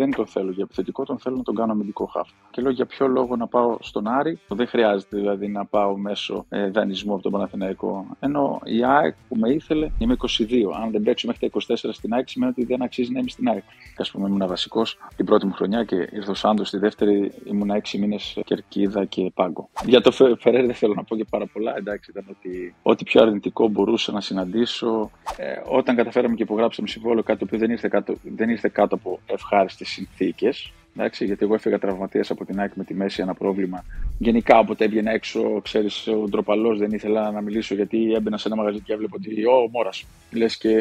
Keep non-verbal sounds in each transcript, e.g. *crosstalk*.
δεν τον θέλω για επιθετικό, τον θέλω να τον κάνω αμυντικό χάφ. Και λέω για ποιο λόγο να πάω στον Άρη, δεν χρειάζεται δηλαδή να πάω μέσω ε, δανεισμού από τον Παναθηναϊκό. Ενώ η ΑΕΚ που με ήθελε είμαι 22. Αν δεν παίξω μέχρι τα 24 στην ΑΕΚ, σημαίνει ότι δεν αξίζει να είμαι στην ΑΕΚ. Α πούμε, ήμουν βασικός την πρώτη μου χρονιά και ήρθε ο Σάντος στη δεύτερη, ήμουν 6 μήνες κερκίδα και πάγκο. Για το Φεραίρ δεν θέλω να πω και πάρα πολλά. Εντάξει, ήταν ότι ό,τι πιο αρνητικό μπορούσα να συναντήσω. Ε, όταν καταφέραμε και υπογράψαμε συμβόλαιο, κάτι που δεν ήρθε κάτω, δεν ήρθε κάτω από ευχάριστε συνθήκες. Εντάξει, γιατί εγώ έφυγα τραυματίας από την ΑΕΚ με τη μέση ένα πρόβλημα. Γενικά, όποτε έβγαινα έξω, ξέρεις, ο ντροπαλός δεν ήθελα να μιλήσω γιατί έμπαινα σε ένα μαγαζί και έβλεπα ότι. Ω, μόρας. Λες και.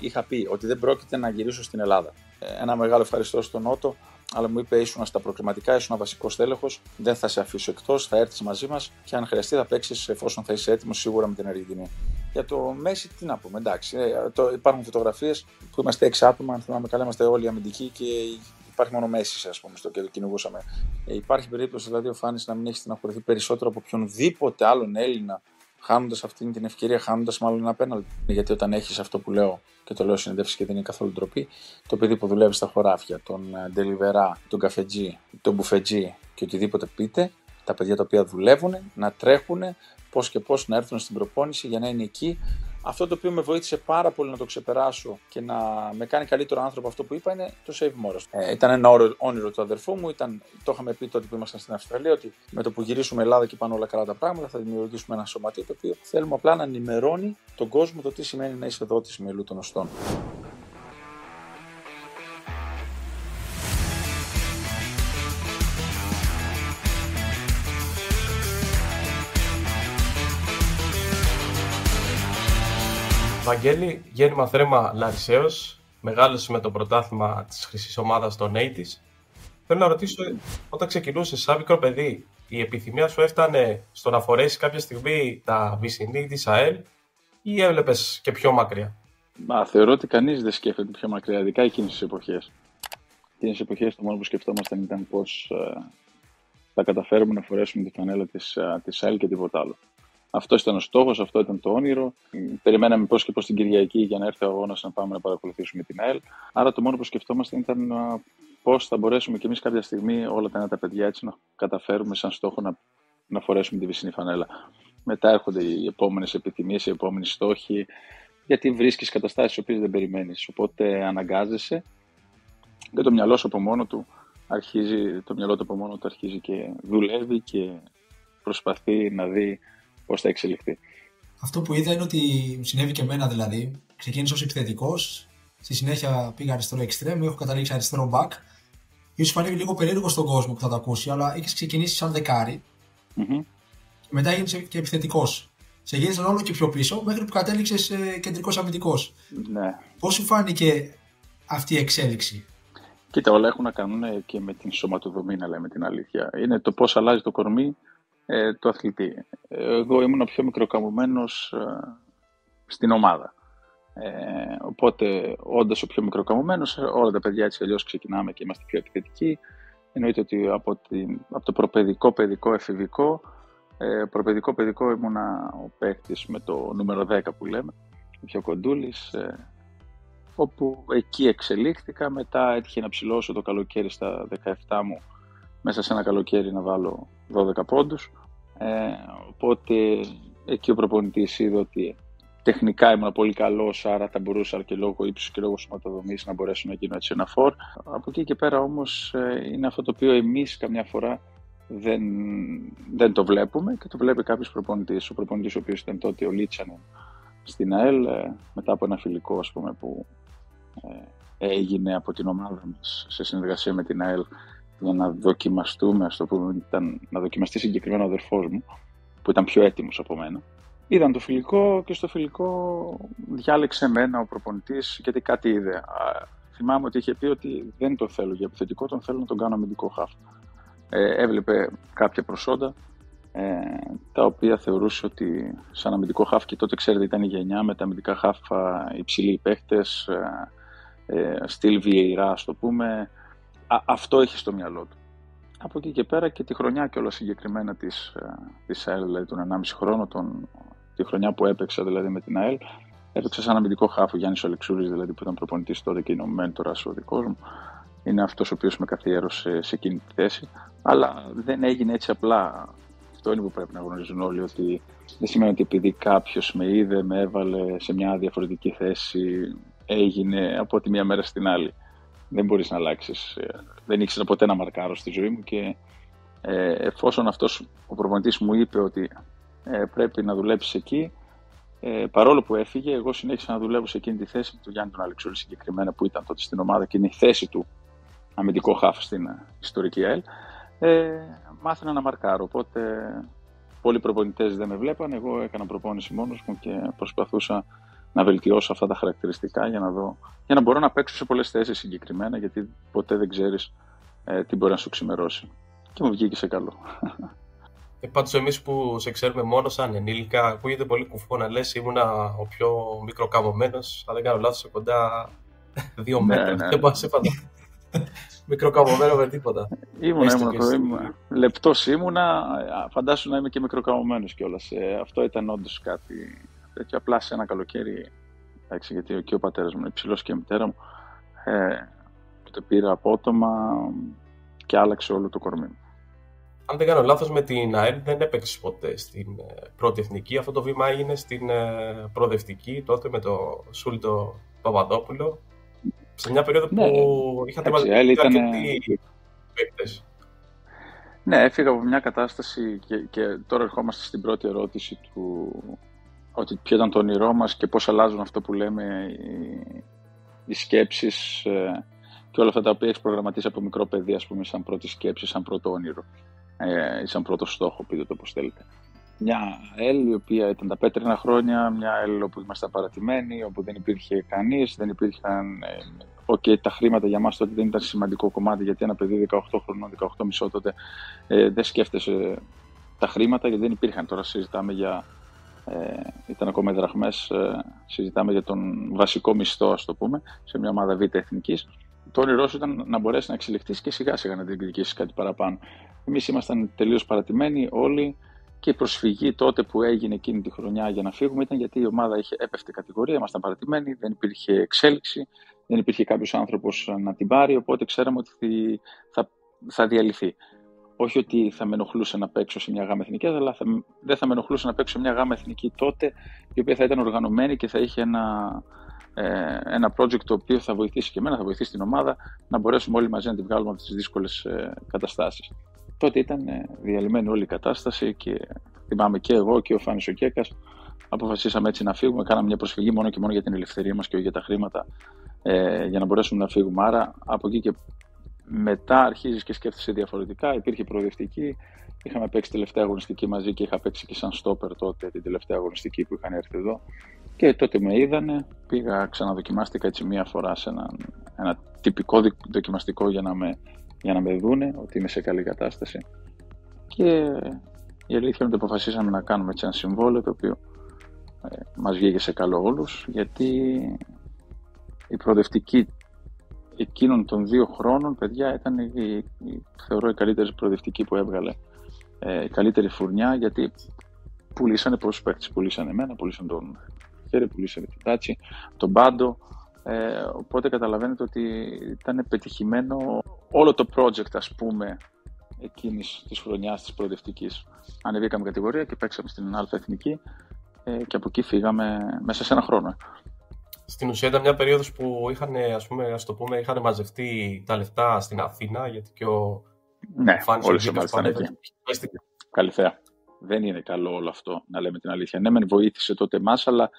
Είχα πει ότι δεν πρόκειται να γυρίσω στην Ελλάδα. Ε, ένα μεγάλο ευχαριστώ στον Νότο, αλλά μου είπε ήσουν στα προκριματικά, ήσουν βασικός τέλεχο. Δεν θα σε αφήσω εκτός, θα έρθεις μαζί μας και αν χρειαστεί θα παίξεις εφόσον θα είσαι έτοιμος σίγουρα με την Αργεντινή. Για το Μέση, τι να πούμε, εντάξει. Ε, το, υπάρχουν φωτογραφίες που είμαστε έξι άτομα, αν θυμάμαι καλά, είμαστε όλοι αμυντικοί και υπάρχει μόνο Μέση, ας πούμε, στο και κυνηγούσαμε. Ε, υπάρχει περίπτωση δηλαδή ο Φάνης να μην έχει στεναχωρηθεί περισσότερο από οποιονδήποτε άλλον Έλληνα χάνοντας αυτή την ευκαιρία, χάνοντας μάλλον ένα πέναλ. Γιατί όταν έχεις αυτό που λέω και το λέω συνεντεύξεις και δεν είναι καθόλου ντροπή, το παιδί που δουλεύει στα χωράφια, τον ε, Ντελιβερά, τον Καφετζή, τον Μπουφετζή και οτιδήποτε πείτε, τα παιδιά τα οποία δουλεύουν, να τρέχουν πώς και πώς να έρθουν στην προπόνηση για να είναι εκεί αυτό το οποίο με βοήθησε πάρα πολύ να το ξεπεράσω και να με κάνει καλύτερο άνθρωπο αυτό που είπα είναι το Save More. Ε, ήταν ένα όνειρο του αδερφού μου, ήταν, το είχαμε πει τότε που ήμασταν στην Αυστραλία ότι με το που γυρίσουμε Ελλάδα και πάνε όλα καλά τα πράγματα θα δημιουργήσουμε ένα σωματείο το οποίο θέλουμε απλά να ενημερώνει τον κόσμο το τι σημαίνει να είσαι δότης μελού των οστών. Βαγγέλη, γέννημα θρέμα Λαρισαίος, μεγάλωσε με το πρωτάθλημα της χρυσής ομάδας των 80's. Θέλω να ρωτήσω, όταν ξεκινούσε σαν μικρό παιδί, η επιθυμία σου έφτανε στο να φορέσεις κάποια στιγμή τα βυσινή της ΑΕΛ ή έβλεπες και πιο μακριά; Μα, θεωρώ ότι κανείς δεν σκέφτεται πιο μακριά, ειδικά εκείνες τις εποχές. Εκείνες τις εποχές το μόνο που σκεφτόμασταν ήταν πώς ε, θα καταφέρουμε να φορέσουμε τη φανέλα της της ΑΕΛ και τίποτα άλλο. Αυτό ήταν ο στόχος, αυτό ήταν το όνειρο. Περιμέναμε πώς και πώς την Κυριακή για να έρθει ο αγώνας να πάμε να παρακολουθήσουμε την ΑΕΛ. Άρα το μόνο που σκεφτόμαστε ήταν πώς θα μπορέσουμε κι εμείς κάποια στιγμή όλα τα νέα τα παιδιά έτσι να καταφέρουμε σαν στόχο να, να φορέσουμε τη βυσινή φανέλα. Μετά έρχονται οι επόμενες επιθυμίες, οι επόμενοι στόχοι, γιατί βρίσκεις καταστάσεις τι οποίες δεν περιμένεις. Οπότε αναγκάζεσαι και το μυαλό σου από μόνο του αρχίζει, το μυαλό του από μόνο του αρχίζει και δουλεύει και προσπαθεί να δει πώς θα εξελιχθεί. Αυτό που είδα είναι ότι συνέβη και εμένα δηλαδή. Ξεκίνησα ως επιθετικός, στη συνέχεια πήγα αριστερό εξτρέμ, έχω καταλήξει αριστερό back. σω φανεί λίγο περίεργο στον κόσμο που θα το ακούσει, αλλά έχεις ξεκινήσει σαν δεκάρι. Mm-hmm. Και μετά έγινε και επιθετικός. Σε γύρισαν όλο και πιο πίσω μέχρι που κατέληξες κεντρικός αμυντικός. Ναι. Πώς σου φάνηκε αυτή η εξέλιξη, Κοίτα, όλα έχουν να κάνουν και με την σωματοδομή, να λέμε την αλήθεια. Είναι το πώς αλλάζει το κορμί ε, του αθλητή. Εγώ ήμουν ο πιο μικροκαμωμένος ε, στην ομάδα. Ε, οπότε, όντας ο πιο μικροκαμωμένο, όλα τα παιδιά έτσι αλλιώς ξεκινάμε και είμαστε πιο επιθετικοί. Εννοείται ότι από, την, από το προπαιδικό, παιδικό, εφηβικό, ε, προπαιδικό, παιδικό ήμουνα ο παίκτης με το νούμερο 10 που λέμε, ο πιο κοντούλης. Ε, όπου εκεί εξελίχθηκα. Μετά έτυχε να ψηλώσω το καλοκαίρι στα 17 μου μέσα σε ένα καλοκαίρι να βάλω 12 πόντους. Ε, οπότε εκεί ο προπονητής είδε ότι τεχνικά ήμουν πολύ καλός, άρα θα μπορούσα και λόγω ύψους και λόγω σωματοδομής να μπορέσω να γίνω έτσι ένα φόρ. Από εκεί και πέρα όμως ε, είναι αυτό το οποίο εμείς καμιά φορά δεν, δεν το βλέπουμε και το βλέπει κάποιος προπονητής. Ο προπονητής ο οποίος ήταν τότε ο Λίτσανεν στην ΑΕΛ, ε, μετά από ένα φιλικό ας πούμε, που ε, έγινε από την ομάδα μας σε συνεργασία με την ΑΕΛ για να δοκιμαστούμε, ας το πούμε, ήταν να δοκιμαστεί συγκεκριμένο ο αδερφός μου, που ήταν πιο έτοιμος από μένα. Είδαν το φιλικό και στο φιλικό διάλεξε εμένα ο προπονητής γιατί κάτι είδε. Θυμάμαι ότι είχε πει ότι δεν το θέλω για επιθετικό, τον θέλω να τον κάνω αμυντικό χάφ. Ε, έβλεπε κάποια προσόντα ε, τα οποία θεωρούσε ότι σαν αμυντικό χάφ και τότε ξέρετε ήταν η γενιά με τα αμυντικά χάφ υψηλοί παίχτες, ε, ε, στυλ Βιεϊρά το πούμε, α, αυτό έχει στο μυαλό του. Από εκεί και πέρα και τη χρονιά και όλα συγκεκριμένα της, ε, της ΑΕΛ, δηλαδή τον 1,5 χρόνο, τον, τη χρονιά που έπαιξα δηλαδή με την ΑΕΛ, έπαιξα σαν αμυντικό χάφο Γιάννης Αλεξούρης, δηλαδή που ήταν προπονητής τότε και είναι ο μέντορα ο δικό μου. είναι αυτός ο οποίος με καθιέρωσε σε εκείνη τη θέση. Αλλά δεν έγινε έτσι απλά. Αυτό είναι που πρέπει να γνωρίζουν όλοι, ότι δεν σημαίνει ότι επειδή κάποιος με είδε, με έβαλε σε μια διαφορετική θέση, έγινε από τη μία μέρα στην άλλη. Δεν μπορείς να αλλάξεις. Δεν ήξερα ποτέ να μαρκάρω στη ζωή μου και ε, εφόσον αυτός ο προπονητής μου είπε ότι ε, πρέπει να δουλέψεις εκεί, ε, παρόλο που έφυγε, εγώ συνέχισα να δουλεύω σε εκείνη τη θέση με τον Γιάννη τον Αλεξούλη συγκεκριμένα που ήταν τότε στην ομάδα και είναι η θέση του αμυντικό χάφ στην ιστορική ΑΕΛ. Ε, μάθαινα να μαρκάρω, οπότε πολλοί προπονητές δεν με βλέπαν. Εγώ έκανα προπόνηση μόνος μου και προσπαθούσα να βελτιώσω αυτά τα χαρακτηριστικά για να, δω, για να μπορώ να παίξω σε πολλές θέσεις συγκεκριμένα, γιατί ποτέ δεν ξέρεις ε, τι μπορεί να σου ξημερώσει. Και μου βγήκε σε καλό. Ε, Πάντως, εμείς που σε ξέρουμε μόνος σαν ενήλικα, ακούγεται πολύ κουφό να λες: Ήμουνα ο πιο μικροκαμωμένος. Αν δεν κάνω λάθος, σε κοντά δύο ναι, μέτρα. Ναι. Δεν πάω σε μικροκαμωμένο με τίποτα. Ήμουνα, ήμουνα, ήμουνα. Λεπτός ήμουνα. Φαντάσου να είμαι και μικροκαμωμένος κιόλας. Ε, αυτό ήταν όντως κάτι τέτοιο. Απλά σε ένα καλοκαίρι. Εντάξει, γιατί και ο πατέρας μου είναι ψηλό και η μητέρα μου. Ε, το πήρα απότομα και άλλαξε όλο το κορμί μου αν δεν κάνω λάθος, με την ΑΕΛ δεν έπαιξε ποτέ στην ε, πρώτη εθνική. Αυτό το βήμα έγινε στην ε, προοδευτική τότε με το Σούλτο Παπαδόπουλο. Σε μια περίοδο ναι, που είχατε μαζί ήταν... παίκτες. Ναι, έφυγα από μια κατάσταση και, και τώρα ερχόμαστε στην πρώτη ερώτηση του ότι ποιο ήταν το όνειρό μας και πώς αλλάζουν αυτό που λέμε οι, οι σκέψεις ε, και όλα αυτά τα οποία έχεις προγραμματίσει από μικρό παιδί, ας πούμε, σαν πρώτη σκέψη, σαν πρώτο όνειρο ε, σαν πρώτο στόχο, πείτε το πώς θέλετε. Μια ΕΛ η οποία ήταν τα πέτρινα χρόνια, μια ΕΛ όπου ήμασταν παρατημένοι, όπου δεν υπήρχε κανείς, δεν υπήρχαν. Ε, okay, τα χρήματα για μας τότε δεν ήταν σημαντικό κομμάτι, γιατί ένα παιδί 18 χρονών, 18 μισό τότε ε, δεν σκέφτεσαι τα χρήματα, γιατί δεν υπήρχαν. Τώρα συζητάμε για. Ε, ήταν ακόμα δραχμές, ε, συζητάμε για τον βασικό μισθό, ας το πούμε, σε μια ομάδα β' εθνικής το όνειρό σου ήταν να μπορέσεις να εξελιχθείς και σιγά σιγά να διεκδικήσεις κάτι παραπάνω. Εμείς ήμασταν τελείως παρατημένοι όλοι και η προσφυγή τότε που έγινε εκείνη τη χρονιά για να φύγουμε ήταν γιατί η ομάδα είχε έπεφτε κατηγορία, ήμασταν παρατημένοι, δεν υπήρχε εξέλιξη, δεν υπήρχε κάποιος άνθρωπος να την πάρει, οπότε ξέραμε ότι θα, θα διαλυθεί. Όχι ότι θα με ενοχλούσε να παίξω σε μια γάμα εθνικής, αλλά θα, δεν θα με ενοχλούσε να παίξω σε μια γάμα εθνική τότε, η οποία θα ήταν οργανωμένη και θα είχε ένα, ε, ένα project το οποίο θα βοηθήσει και εμένα, θα βοηθήσει την ομάδα να μπορέσουμε όλοι μαζί να την βγάλουμε από τις δύσκολες ε, καταστάσεις. Τότε ήταν ε, διαλυμένη όλη η κατάσταση και θυμάμαι και εγώ και ο Φάνης ο Κέκας αποφασίσαμε έτσι να φύγουμε, κάναμε μια προσφυγή μόνο και μόνο για την ελευθερία μας και όχι για τα χρήματα ε, για να μπορέσουμε να φύγουμε. Άρα από εκεί και μετά αρχίζεις και σκέφτεσαι διαφορετικά, υπήρχε προοδευτική, είχαμε παίξει τελευταία αγωνιστική μαζί και είχα παίξει και σαν στόπερ τότε την τελευταία αγωνιστική που είχαν έρθει εδώ. Και τότε με είδανε, πήγα, ξαναδοκιμάστηκα έτσι μία φορά σε ένα, ένα τυπικό δοκιμαστικό για να, με, για να με δούνε ότι είμαι σε καλή κατάσταση. Και η αλήθεια είναι ότι αποφασίσαμε να κάνουμε έτσι ένα συμβόλαιο το οποίο ε, μας βγήκε σε καλό όλους γιατί η προοδευτική εκείνων των δύο χρόνων, παιδιά, ήταν η, η, θεωρώ η καλύτερη προοδευτική που έβγαλε. Ε, η καλύτερη φουρνιά γιατί πουλήσανε πόσους παίκτες, πουλήσανε εμένα, πουλήσανε τον χέρι, πουλήσανε την Τάτσι, τον Πάντο. Ε, οπότε καταλαβαίνετε ότι ήταν πετυχημένο όλο το project, ας πούμε, εκείνης της χρονιάς της προοδευτικής. Ανεβήκαμε κατηγορία και παίξαμε στην Α Εθνική ε, και από εκεί φύγαμε μέσα σε ένα χρόνο. Στην ουσία ήταν μια περίοδος που είχαν, ας πούμε, ας το πούμε, είχαν μαζευτεί τα λεφτά στην Αθήνα, γιατί και ο ναι, όλες οι ήταν εκεί. Καλή θέα δεν είναι καλό όλο αυτό, να λέμε την αλήθεια. Ναι, μεν βοήθησε τότε εμάς, αλλά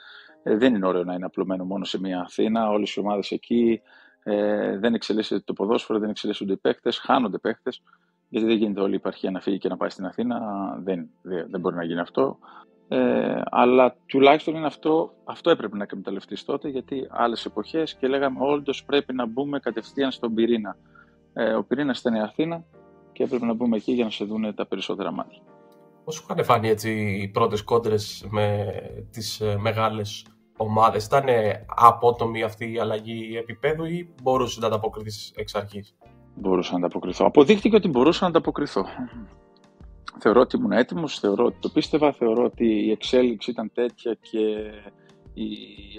ε, δεν είναι ωραίο να είναι απλωμένο μόνο σε μια Αθήνα. Όλες οι ομάδες εκεί ε, δεν εξελίσσεται το ποδόσφαιρο, δεν εξελίσσονται οι παίχτε, χάνονται παίχτε. Γιατί δεν γίνεται όλη η υπαρχία να φύγει και να πάει στην Αθήνα. Δεν, δεν, δεν μπορεί να γίνει αυτό. Ε, αλλά τουλάχιστον είναι αυτό, αυτό έπρεπε να εκμεταλλευτείς τότε, γιατί άλλες εποχές και λέγαμε όντως πρέπει να μπούμε κατευθείαν στον πυρήνα. Ε, ο πυρήνας ήταν η Αθήνα και έπρεπε να μπούμε εκεί για να σε δουν τα περισσότερα μάτια. Πώς σου είχαν φανεί έτσι οι πρώτες κόντρες με τις ε, μεγάλες ομάδες; Ήταν απότομη αυτή η αλλαγή επίπεδου ή μπορούσε να ανταποκριθείς εξ αρχής; Μπορούσα να ανταποκριθώ. Αποδείχτηκε ότι μπορούσα να ανταποκριθώ. Θεωρώ ότι ήμουν έτοιμος, θεωρώ ότι το πίστευα, θεωρώ ότι η εξέλιξη ήταν τέτοια και οι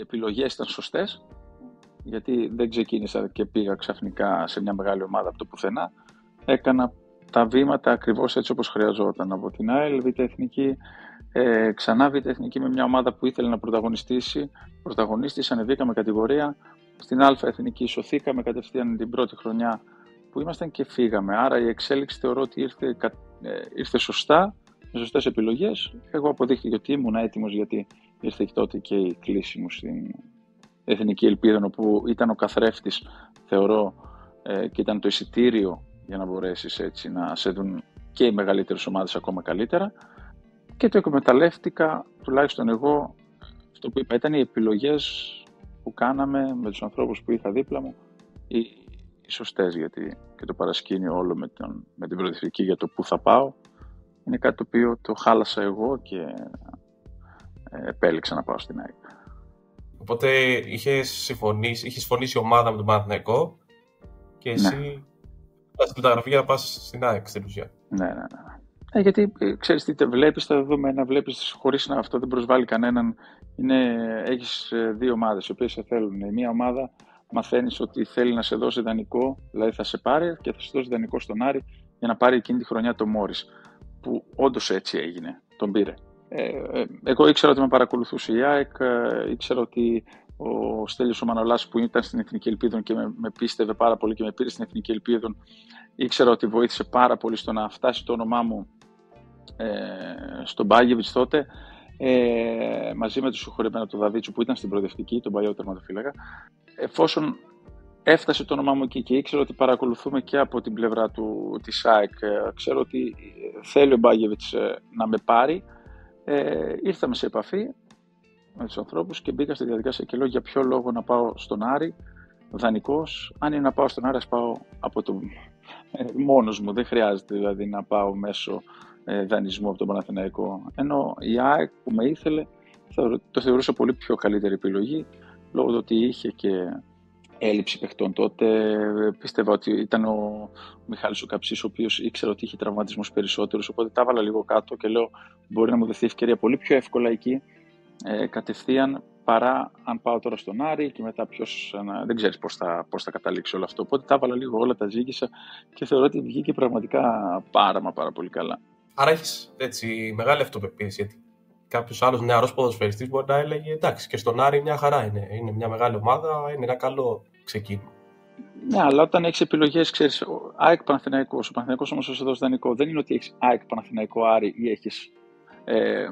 επιλογές ήταν σωστές γιατί δεν ξεκίνησα και πήγα ξαφνικά σε μια μεγάλη ομάδα από το πουθενά. Έκανα τα βήματα ακριβώς έτσι όπως χρειαζόταν. Από την ΑΕΛ, Β' Εθνική, ε, ξανά Β' Εθνική με μια ομάδα που ήθελε να πρωταγωνιστήσει. Πρωταγωνίστης, ανεβήκαμε κατηγορία. Στην Α' Εθνική σωθήκαμε κατευθείαν την πρώτη χρονιά που ήμασταν και φύγαμε. Άρα η εξέλιξη θεωρώ ότι ήρθε, ε, ήρθε σωστά, με σωστές επιλογές. Εγώ αποδείχτηκε ότι ήμουν έτοιμος γιατί ήρθε και τότε και η κλίση μου στην Εθνική Ελπίδα, όπου ήταν ο καθρέφτης, θεωρώ, ε, και ήταν το εισιτήριο για να μπορέσεις έτσι να σε δουν και οι μεγαλύτερες ομάδες ακόμα καλύτερα. Και το εκμεταλλεύτηκα, τουλάχιστον εγώ, αυτό που είπα, ήταν οι επιλογές που κάναμε με τους ανθρώπους που είχα δίπλα μου, οι, σωστές γιατί και το παρασκήνιο όλο με, τον, με την προοδευτική για το που θα πάω είναι κάτι το οποίο το χάλασα εγώ και ε, επέλεξα να πάω στην ΑΕΚ. Οπότε είχες συμφωνήσει, είχες συμφωνήσει η ομάδα με τον Παναθηναϊκό και ναι. εσύ ναι. στην μεταγραφή για να πας στην ΑΕΚ στην ουσία. Ναι, ναι, ναι. Ε, γιατί ε, ξέρεις τι βλέπεις τα δεδομένα, βλέπεις χωρίς να αυτό δεν προσβάλλει κανέναν. Είναι, έχεις ε, δύο ομάδες οι οποίες σε θέλουν. Η μία ομάδα μαθαίνεις ότι θέλει να σε δώσει δανεικό, δηλαδή θα σε πάρει και θα σε δώσει δανεικό στον Άρη για να πάρει εκείνη τη χρονιά το Μόρις, που όντως έτσι έγινε, τον πήρε. Ε, εγώ ήξερα ότι με παρακολουθούσε η ΑΕΚ, ήξερα ότι ο Στέλιος ο Μανολάς που ήταν στην Εθνική Ελπίδων και με, με πίστευε πάρα πολύ και με πήρε στην Εθνική Ελπίδων, ήξερα ότι βοήθησε πάρα πολύ στο να φτάσει το όνομά μου ε, στον Μπάγεβιτς τότε, ε, μαζί με τον συγχωρημένο του Δαβίτσου που ήταν στην προοδευτική, τον παλιό τερματοφύλακα. Εφόσον έφτασε το όνομά μου εκεί και ήξερα ότι παρακολουθούμε και από την πλευρά του, της ΑΕΚ, ε, ξέρω ότι θέλει ο Μπάγεβιτς ε, να με πάρει, ε, ήρθαμε σε επαφή με τους ανθρώπους και μπήκα στη διαδικασία και λέω για ποιο λόγο να πάω στον Άρη, δανεικός, αν είναι να πάω στον Άρη, ας πάω από το... Ε, μόνος μου, δεν χρειάζεται δηλαδή να πάω μέσω ε, δανεισμού από τον Παναθηναϊκό. Ενώ η ΑΕΚ που με ήθελε το θεωρούσα πολύ πιο καλύτερη επιλογή λόγω του ότι είχε και έλλειψη παιχτών τότε. Πίστευα ότι ήταν ο Μιχάλης ο Καψής ο οποίος ήξερε ότι είχε τραυματισμούς περισσότερους οπότε τα έβαλα λίγο κάτω και λέω μπορεί να μου δοθεί ευκαιρία πολύ πιο εύκολα εκεί ε, κατευθείαν παρά αν πάω τώρα στον Άρη και μετά ποιος. δεν ξέρεις πώς θα, πώς θα καταλήξει όλο αυτό. Οπότε τα έβαλα λίγο όλα, τα ζήγησα και θεωρώ ότι βγήκε πραγματικά πάρα μα πάρα πολύ καλά. Άρα έχεις έτσι μεγάλη αυτοπεποίθηση. Γιατί κάποιος άλλος νεαρός ποδοσφαιριστής μπορεί να έλεγε εντάξει και στον Άρη μια χαρά είναι. Είναι μια μεγάλη ομάδα, είναι ένα καλό ξεκίνημα. Ναι, αλλά όταν έχεις επιλογές, ξέρεις, ΑΕΚ Παναθηναϊκός, ο Παναθηναϊκός όμως ως εδώ δανεικό, δεν είναι ότι έχεις ΑΕΚ Παναθηναϊκό Άρη ή έχεις. Ε,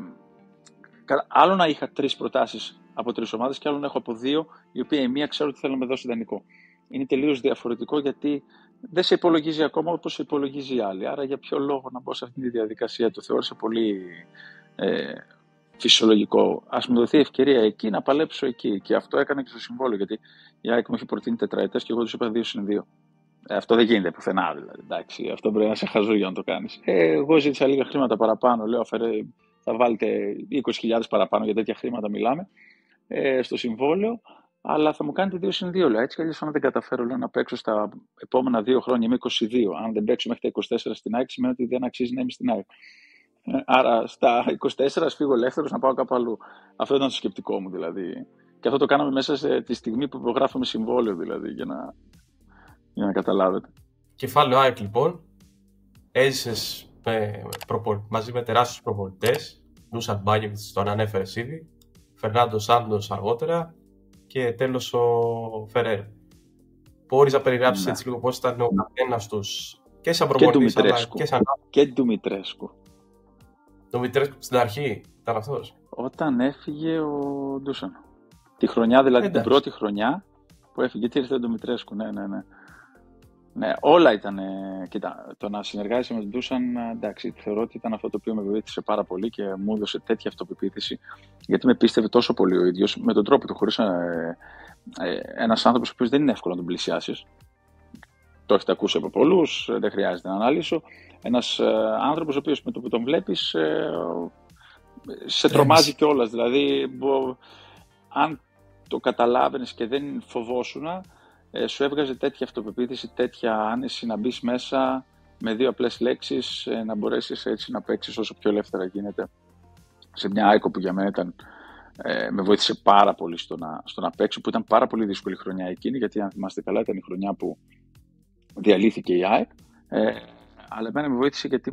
άλλο να είχα τρεις προτάσεις από τρεις ομάδες και άλλο να έχω από δύο, η οποία η μία ξέρω ότι θέλω να με δώσει δανεικό. Είναι τελείως διαφορετικό γιατί δεν σε υπολογίζει ακόμα όπω σε υπολογίζει η άλλη. Άρα για ποιο λόγο να μπω σε αυτή τη διαδικασία, το θεώρησα πολύ ε, φυσιολογικό. Α μου δοθεί ευκαιρία εκεί να παλέψω εκεί. Και αυτό έκανα και στο συμβόλαιο, γιατί η ΑΕΚ μου έχει προτείνει τετραετές και εγώ τους είπα δύο συν δύο. Ε, αυτό δεν γίνεται πουθενά δηλαδή. Εντάξει, αυτό πρέπει να σε χαζού για να το κάνεις. Ε, εγώ ζήτησα λίγα χρήματα παραπάνω. Λέω, αφαιρέ, θα βάλετε 20.000 παραπάνω για τέτοια χρήματα μιλάμε ε, στο συμβόλαιο. Αλλά θα μου κάνετε δύο συν δύο. Λέω. Έτσι κι αλλιώς, αν δεν καταφέρω λέω, να παίξω στα επόμενα δύο χρόνια, είμαι 22. Αν δεν παίξω μέχρι τα 24 στην ΑΕΚ, σημαίνει ότι δεν αξίζει να είμαι στην ΑΕΚ. Ε, άρα στα 24 φύγω ελεύθερος να πάω κάπου αλλού. Αυτό ήταν το σκεπτικό μου δηλαδή. Και αυτό το κάναμε μέσα σε τη στιγμή που υπογράφαμε συμβόλαιο δηλαδή για να, για να καταλάβετε. Κεφάλαιο ΑΕΚ λοιπόν. Έζησες μαζί με τεράστιους προπονητές. Νούσαν Μπάγεβιτ, τον ανέφερες ήδη. Φερνάντο Σάντος αργότερα. Και τέλος ο Φεραίρ. Μπορείς να περιγράψεις ναι. έτσι λίγο πώς ήταν ο καθένας τους και σαν προπονητής αλλά και σαν. Και του Μητρέσκου. Το Μητρέσκου στην αρχή ήταν αυτός. Όταν έφυγε ο Ντούσαν. Τη χρονιά, δηλαδή Εντάξει. την πρώτη χρονιά που έφυγε. Τι ήρθε το Μητρέσκου, ναι, ναι, ναι. Ναι, όλα ήταν. Κοίτα, το να συνεργάζεσαι με τον Ντούσαν, εντάξει, θεωρώ ότι ήταν αυτό το οποίο με βοήθησε πάρα πολύ και μου έδωσε τέτοια αυτοπεποίθηση. Γιατί με πίστευε τόσο πολύ ο ίδιος με τον τρόπο του. Χωρίς ε, ε, ένας άνθρωπος ο οποίος δεν είναι εύκολο να τον πλησιάσεις. Το έχετε ακούσει από πολλούς, δεν χρειάζεται να αναλύσω. Ένας ε, άνθρωπος ο οποίος με το που τον βλέπεις ε, σε τρομάζει κιόλας. Δηλαδή, αν το καταλάβαινες και δεν φοβόσουν, ε, σου έβγαζε τέτοια αυτοπεποίθηση, τέτοια άνεση να μπεις μέσα με δύο απλές λέξεις, να μπορέσεις έτσι να παίξεις όσο πιο ελεύθερα γίνεται σε μια άικο που για μένα ήταν ε, με βοήθησε πάρα πολύ στο να, στο να παίξω, που ήταν πάρα πολύ δύσκολη χρονιά εκείνη, γιατί αν θυμάστε καλά ήταν η χρονιά που διαλύθηκε η ΑΕΚ. Ε, αλλά εμένα με βοήθησε γιατί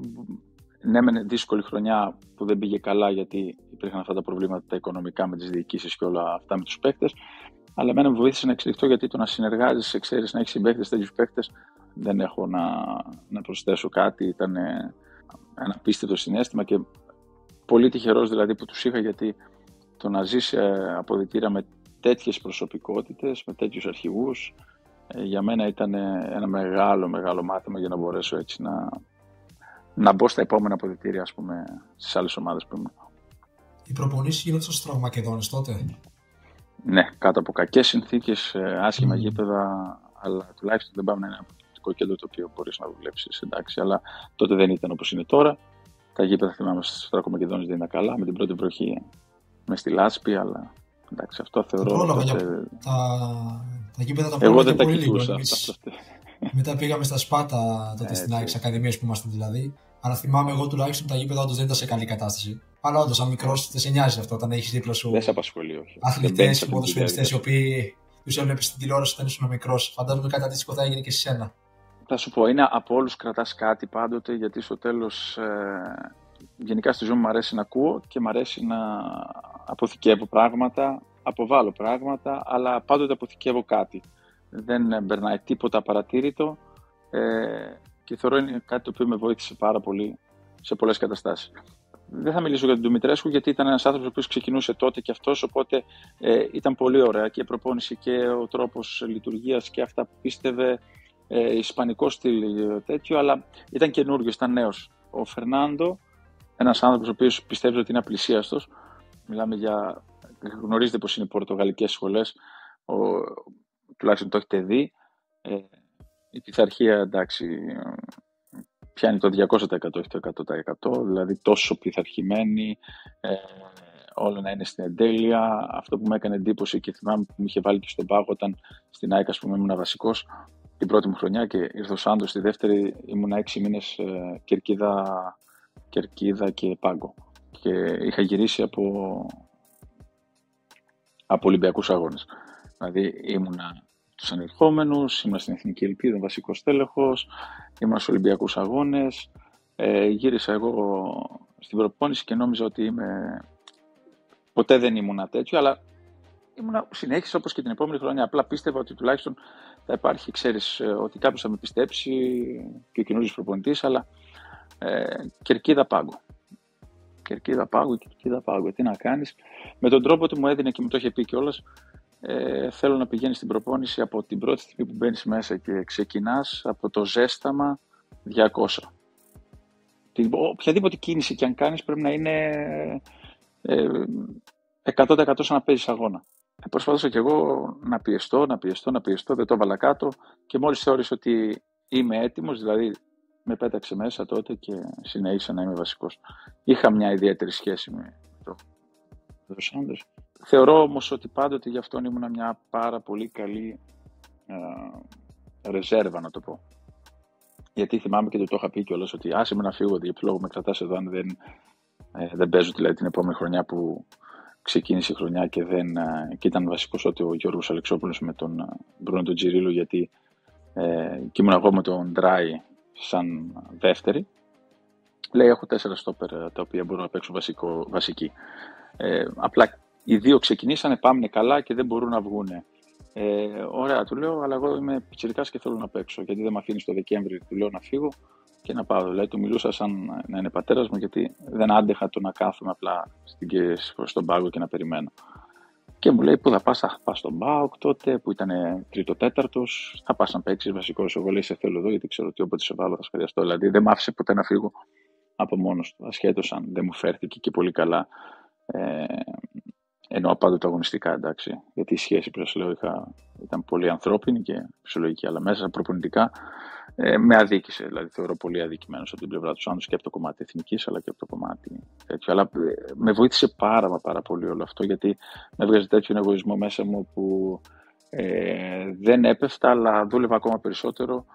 ναι, μεν δύσκολη χρονιά που δεν πήγε καλά γιατί υπήρχαν αυτά τα προβλήματα τα οικονομικά με τις διοικήσεις και όλα αυτά με τους παίκτες. Αλλά εμένα με βοήθησε να εξελιχθώ γιατί το να συνεργάζεσαι, ξέρεις να έχεις συμπαίκτες, τέτοιους παίκτες, δεν έχω να, να προσθέσω κάτι. Ήταν ένα πίστευτο συνέστημα και πολύ τυχερός δηλαδή που τους είχα γιατί το να ζεις αποδητήρα με τέτοιες προσωπικότητες, με τέτοιους αρχηγούς, ε, για μένα ήταν ένα μεγάλο μεγάλο μάθημα για να μπορέσω έτσι να, να μπω στα επόμενα αποδητήρια ας πούμε στις άλλες ομάδες που ήμουν. Οι προπονήσεις γίνονται στο Στραβμακεδόνης τότε; Ναι, κάτω από κακές συνθήκες, ε, άσχημα mm. γήπεδα, αλλά τουλάχιστον δεν πάμε να είναι ένα πολιτικό κέντρο το οποίο μπορείς να δουλέψεις. Εντάξει, αλλά τότε δεν ήταν όπως είναι τώρα. Τα γήπεδα θυμάμαι στο Στρακομακεδόνη δεν ήταν καλά, με την πρώτη βροχή με στη λάσπη, αλλά εντάξει, αυτό θεωρώ. Πρόλαβα τότε... για... τα... τα γήπεδα τα Εγώ δεν τα κοιτούσα αυτά. Μετά πήγαμε στα Σπάτα τότε στην Άκη Ακαδημίας που ήμασταν δηλαδή. Αλλά θυμάμαι εγώ τουλάχιστον τα γήπεδα όντως δεν ήταν σε καλή κατάσταση. Αλλά όντως, σαν μικρός, δεν σε νοιάζει αυτό όταν έχεις δίπλα σου. Δεν σε απασχολεί, όχι. Αθλητές, ποδοσφαιριστέ οι οποίοι τους έβλεπες στην τηλεόραση όταν ήσουν μικρός. Φαντάζομαι κάτι αντίστοιχο θα έγινε και σε σένα. Θα σου πω, είναι από όλους κρατάς κάτι πάντοτε, γιατί στο τέλος. Ε, γενικά στη ζωή μου αρέσει να ακούω και μου αρέσει να αποθηκεύω πράγματα, αποβάλλω πράγματα, αλλά πάντοτε αποθηκεύω κάτι. Δεν περνάει τίποτα παρατήρητο ε, και θεωρώ είναι κάτι το οποίο με βοήθησε πάρα πολύ σε πολλές καταστάσεις. Δεν θα μιλήσω για τον Δημητρέσκου γιατί ήταν ένας άνθρωπος που ξεκινούσε τότε και αυτός, οπότε ε, ήταν πολύ ωραία και η προπόνηση και ο τρόπος λειτουργίας και αυτά που πίστευε, ε, ισπανικό στυλ ε, τέτοιο, αλλά ήταν καινούριο, ήταν νέος. Ο Φερνάντο, ένας άνθρωπος ο οποίος πιστεύει ότι είναι απλησίαστος, μιλάμε για. γνωρίζετε πώ είναι οι πορτογαλικές σχολές, τουλάχιστον το έχετε δει. Ε, η πειθαρχία εντάξει πιάνει το 200% όχι το 100% δηλαδή τόσο πειθαρχημένη ε, όλο να είναι στην εντέλεια. Αυτό που μου έκανε εντύπωση και θυμάμαι που μου είχε βάλει και στον πάγο όταν στην ΑΕΚ ας πούμε ήμουν βασικός την πρώτη μου χρονιά και ήρθε ο Σάντος στη δεύτερη ήμουν έξι μήνες ε, κερκίδα, κερκίδα και πάγκο. Και είχα γυρίσει από, από Ολυμπιακούς αγώνες. Δηλαδή ήμουνα τους ανερχόμενους, ήμουν στην Εθνική Ελπίδα, βασικός τέλεχος, ήμουν στους Ολυμπιακούς Αγώνες, ε, γύρισα εγώ στην προπόνηση και νόμιζα ότι είμαι... Ποτέ δεν ήμουν τέτοιο, αλλά ήμουν, συνέχισα όπως και την επόμενη χρονιά. Απλά πίστευα ότι τουλάχιστον θα υπάρχει, ξέρεις, ε, ότι κάποιος θα με πιστέψει και ο καινούργιος προπονητής, αλλά ε, κερκίδα πάγκο. Κερκίδα πάγκο, κερκίδα πάγκο. Τι να κάνεις. Με τον τρόπο του μου έδινε και μου το είχε πει κιόλας ε, θέλω να πηγαίνει στην προπόνηση από την πρώτη στιγμή που μπαίνεις μέσα και ξεκινάς από το ζέσταμα 200. Την, οποιαδήποτε κίνηση και αν κάνεις πρέπει να είναι ε, 100% σαν να παίζεις αγώνα. Ε, προσπαθούσα και εγώ να πιεστώ, να πιεστώ, να πιεστώ, δεν το έβαλα κάτω και μόλις θεώρησα ότι είμαι έτοιμος, δηλαδή με πέταξε μέσα τότε και συνέχισα να είμαι βασικός. Είχα μια ιδιαίτερη σχέση με το, το Θεωρώ όμως ότι πάντοτε γι' αυτόν ήμουν μια πάρα πολύ καλή ε, ρεζέρβα να το πω. Γιατί θυμάμαι και το, το είχα πει κιόλας ότι άσε με να φύγω για λόγο με κρατάς εδώ αν δεν, ε, δεν παίζω δηλαδή την επόμενη χρονιά που ξεκίνησε η χρονιά και, δεν, ε, και ήταν βασικός ότι ο Γιώργος Αλεξόπουλος με τον ε, Μπρούνο τον Τζιρίλο γιατί ε, και ήμουν εγώ με τον Ντράι σαν δεύτερη. Λέει έχω τέσσερα στόπερ τα οποία μπορούν να παίξουν βασικό, βασική. Ε, απλά οι δύο ξεκινήσανε, πάμε καλά και δεν μπορούν να βγουν. Ε, ωραία, του λέω, αλλά εγώ είμαι πιτσυρικά και θέλω να παίξω. Γιατί δεν με αφήνεις το Δεκέμβρη, του λέω να φύγω και να πάω. Δηλαδή, του μιλούσα σαν να είναι πατέρας μου, γιατί δεν άντεχα το να κάθομαι απλά στον πάγκο και να περιμένω. Και μου λέει: Πού θα πας, θα πας στον Μπάουκ τότε που ήταν τρίτο-τέταρτο. Θα πας να παίξεις βασικός. Εγώ λέει: Σε θέλω εδώ, γιατί ξέρω ότι όποτε σε βάλω θα σχεδιαστώ. Δηλαδή, δεν μ' άφησε ποτέ να φύγω από μόνος του, ασχέτως αν δεν μου φέρθηκε και πολύ καλά ε, Εννοώ πάντοτε αγωνιστικά, εντάξει. Γιατί η σχέση που σα λέω είχα, ήταν πολύ ανθρώπινη και φυσιολογική, αλλά μέσα προπονητικά ε, με αδίκησε. Δηλαδή θεωρώ πολύ αδικημένος από την πλευρά του άντρε και από το κομμάτι εθνικής, αλλά και από το κομμάτι τέτοιο. Αλλά ε, με βοήθησε πάρα, μα πάρα πολύ όλο αυτό, γιατί με έβγαζε τέτοιο εγωισμό μέσα μου που ε, δεν έπεφτα, αλλά δούλευα ακόμα περισσότερο.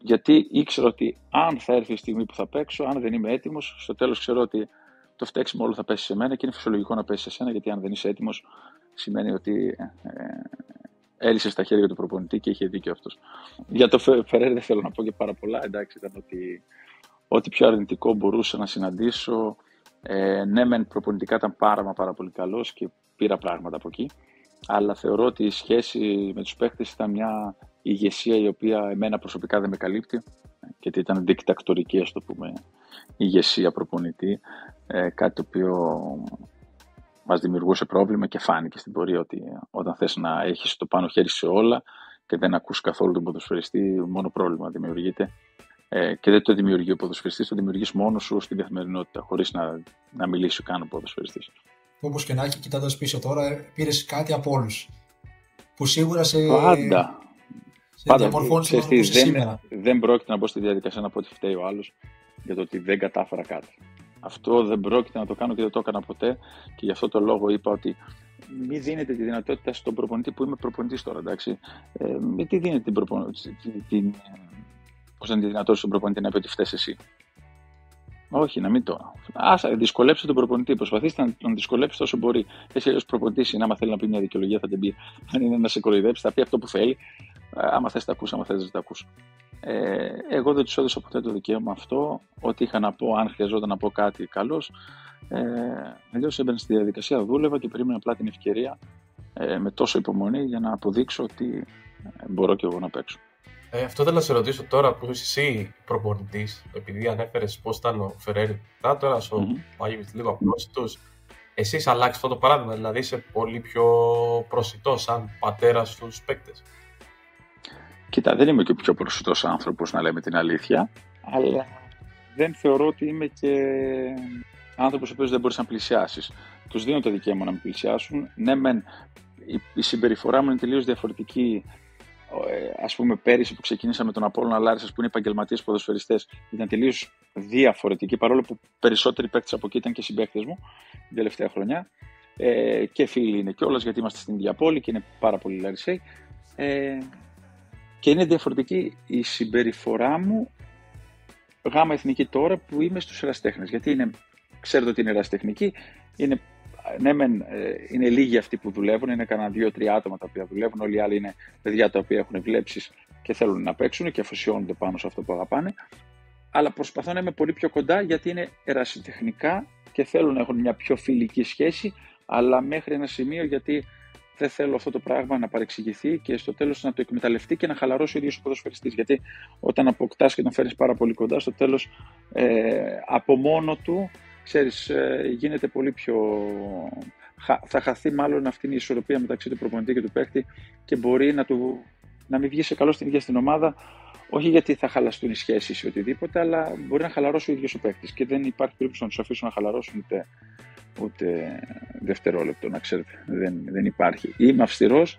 Γιατί ήξερα ότι αν θα έρθει η στιγμή που θα παίξω, αν δεν είμαι έτοιμος, στο τέλος ξέρω ότι το φταίξιμο όλο θα πέσει σε μένα και είναι φυσιολογικό να πέσει σε σένα, γιατί αν δεν είσαι έτοιμος, σημαίνει ότι ε, έλυσες στα χέρια του προπονητή και είχε δίκιο αυτός. Για το Φεραίρ δεν θέλω να πω και πάρα πολλά. Εντάξει, ήταν ότι ό,τι πιο αρνητικό μπορούσα να συναντήσω. Ε, ναι, μεν προπονητικά ήταν πάρα, μα πάρα πολύ καλός και πήρα πράγματα από εκεί. Αλλά θεωρώ ότι η σχέση με τους παίχτε ήταν μια ηγεσία η οποία εμένα προσωπικά δεν με καλύπτει. Γιατί ήταν δικτακτορική, ας το πούμε, ηγεσία προπονητή. Ε, κάτι το οποίο μας δημιουργούσε πρόβλημα και φάνηκε στην πορεία ότι όταν θες να έχεις το πάνω χέρι σε όλα και δεν ακούς καθόλου τον ποδοσφαιριστή, μόνο πρόβλημα δημιουργείται. Ε, και δεν το δημιουργεί ο ποδοσφαιριστής, το δημιουργείς μόνος σου στην καθημερινότητα, χωρίς να, να μιλήσει καν ο ποδοσφαιριστής. Όπως και να έχει, κοιτώντα πίσω τώρα, πήρες κάτι από όλους. Που σίγουρα σε. Πάντα. Σε Πάντα. δεν, σήμερα. δεν πρόκειται να μπω στη διαδικασία να πω ότι φταίει ο άλλος για το ότι δεν κατάφερα κάτι. Αυτό δεν πρόκειται να το κάνω και δεν το έκανα ποτέ και γι' αυτό το λόγο είπα ότι μην δίνετε τη δυνατότητα στον προπονητή που είμαι προπονητής τώρα, εντάξει. Ε, μην τη δίνετε την, προπονητή, την, πώς είναι τη δυνατότητα στον προπονητή να πει ότι φταίει εσύ. Όχι, να μην το. Άσα, δυσκολέψτε τον προπονητή. Προσπαθήστε να τον δυσκολέψετε όσο μπορεί. Εσύ αλλιώ προπονητής είναι, άμα θέλει να πει μια δικαιολογία, θα την πει. Αν είναι να σε κοροϊδέψει, θα πει αυτό που θέλει. Άμα θες, τα ακούσει, άμα θες, δεν τα ακούσει. Ε, εγώ δεν τους έδωσα ποτέ το δικαίωμα αυτό. Ό,τι είχα να πω, αν χρειαζόταν να πω κάτι καλώ. Ε, Αλλιώς έμπαινα στη διαδικασία, δούλευα και περίμενα απλά την ευκαιρία ε, με τόσο υπομονή για να αποδείξω ότι ε, μπορώ και εγώ να παίξω. Ε, αυτό θέλω να σε ρωτήσω τώρα που είσαι εσύ προπονητής, επειδή ανέφερες πώς ήταν ο Φεραίρι τώρα, ο mm-hmm. λίγο απρόσιτο. Εσύ αλλάξεις αυτό το παράδειγμα, δηλαδή είσαι πολύ πιο προσιτός σαν πατέρας στους παίκτες. Κοίτα, δεν είμαι και ο πιο προσιτός άνθρωπος, να λέμε την αλήθεια, αλλά δεν θεωρώ ότι είμαι και άνθρωπος ο οποίος δεν μπορείς να πλησιάσεις. Τους δίνω το δικαίωμα να με πλησιάσουν. Ναι, μεν η συμπεριφορά μου είναι τελείως διαφορετική ε, ας πούμε πέρυσι που ξεκίνησα με τον Απόλλωνα Λάρισας που είναι επαγγελματίες ποδοσφαιριστές ήταν τελείως διαφορετική παρόλο που περισσότεροι παίκτες από εκεί ήταν και συμπαίκτες μου την τελευταία χρονιά ε, και φίλοι είναι κιόλας γιατί είμαστε στην ίδια πόλη και είναι πάρα πολύ Λαρισαίοι ε, και είναι διαφορετική η συμπεριφορά μου γάμα εθνική τώρα που είμαι στους εραστέχνες γιατί είναι, ξέρετε ότι είναι εραστεχνική είναι ναι, μεν, ε, είναι λίγοι αυτοί που δουλεύουν, είναι κανένα δύο-τρία άτομα τα οποία δουλεύουν. Όλοι οι άλλοι είναι παιδιά τα οποία έχουν βλέψεις και θέλουν να παίξουν και αφοσιώνονται πάνω σε αυτό που αγαπάνε. Αλλά προσπαθώ να είμαι πολύ πιο κοντά γιατί είναι ερασιτεχνικά και θέλουν να έχουν μια πιο φιλική σχέση, αλλά μέχρι ένα σημείο γιατί δεν θέλω αυτό το πράγμα να παρεξηγηθεί και στο τέλος να το εκμεταλλευτεί και να χαλαρώσει ο ίδιος ο ποδοσφαιριστής. Γιατί όταν αποκτάς και τον φέρει πάρα πολύ κοντά, στο τέλος ε, από μόνο του ξέρεις, ε, γίνεται πολύ πιο... Θα χαθεί μάλλον αυτή η ισορροπία μεταξύ του προπονητή και του παίκτη και μπορεί να, του... να μην βγει σε καλό στην ίδια στην ομάδα, όχι γιατί θα χαλαστούν οι σχέσεις ή οτιδήποτε, αλλά μπορεί να χαλαρώσει ο ίδιος ο παίκτης. Και δεν υπάρχει περίπτωση να τους αφήσουν να χαλαρώσουν ούτε, ούτε δευτερόλεπτο, να ξέρετε. Δεν, δεν υπάρχει. Είμαι αυστηρός,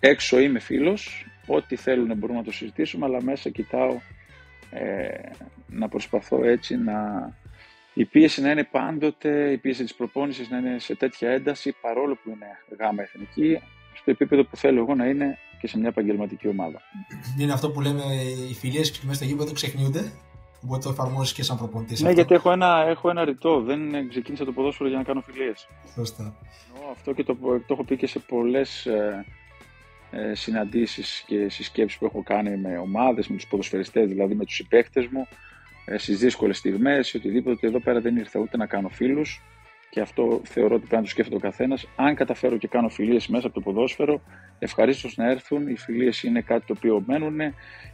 έξω είμαι φίλος. Ό,τι θέλουν μπορούμε να το συζητήσουμε, αλλά μέσα κοιτάω ε, να προσπαθώ έτσι να, η πίεση να είναι πάντοτε, η πίεση της προπόνησης να είναι σε τέτοια ένταση, παρόλο που είναι γάμα εθνική, στο επίπεδο που θέλω εγώ να είναι και σε μια επαγγελματική ομάδα. Είναι αυτό που λέμε οι φιλίες και μέσα στο γήπεδο ξεχνιούνται. Οπότε το εφαρμόζει και σαν προπονητής. Ναι, γιατί έχω ένα, έχω ένα ρητό. Δεν ξεκίνησα το ποδόσφαιρο για να κάνω φιλίε. Σωστά. Αυτό και το, το έχω πει και σε πολλές ε, ε, συναντήσεις και συσκέψεις που έχω κάνει με ομάδες, με τους ποδοσφαιριστές, δηλαδή με τους συμπαίχτε μου ε, στις δύσκολες στιγμές, οτιδήποτε. Εδώ πέρα δεν ήρθα ούτε να κάνω φίλους και αυτό θεωρώ ότι πρέπει να το σκέφτεται ο καθένας. Αν καταφέρω και κάνω φιλίε μέσα από το ποδόσφαιρο, ευχαρίστως να έρθουν. Οι φιλίε είναι κάτι το οποίο μένουν,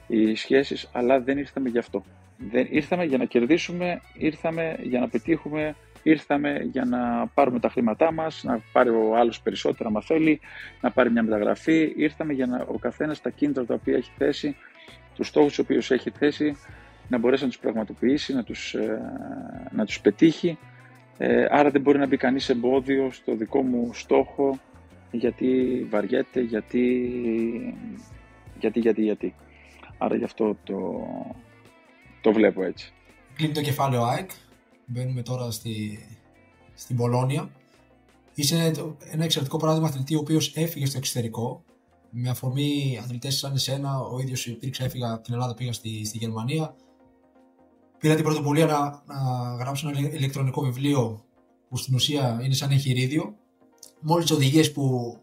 οι σχέσεις, αλλά δεν ήρθαμε γι' αυτό. Δεν, ήρθαμε για να κερδίσουμε, ήρθαμε για να πετύχουμε, ήρθαμε για να πάρουμε τα χρήματά μας, να πάρει ο άλλος περισσότερα, μας θέλει, να πάρει μια μεταγραφή. Ήρθαμε για να ο καθένας τα κίνητρα τα οποία έχει θέσει, τους στόχους τους οποίους έχει θέσει, να μπορέσει να τους πραγματοποιήσει, να τους, ε, να τους πετύχει. Ε, άρα δεν μπορεί να μπει κανείς εμπόδιο στο δικό μου στόχο γιατί βαριέται, γιατί, γιατί, γιατί, γιατί. Άρα γι' αυτό το, το βλέπω έτσι. Κλείνει το κεφάλαιο ΑΕΚ. Μπαίνουμε τώρα στη, στην Πολώνια. Είσαι ένα εξαιρετικό παράδειγμα αθλητή ο οποίος έφυγε στο εξωτερικό. Με αφορμή αθλητές σαν εσένα, ο ίδιος υπήρξε, έφυγα από την Ελλάδα, πήγα στη, στη Γερμανία πήρα την πρωτοβουλία να, να γράψω ένα ηλεκτρονικό βιβλίο που στην ουσία είναι σαν εγχειρίδιο με όλε τις οδηγίες που,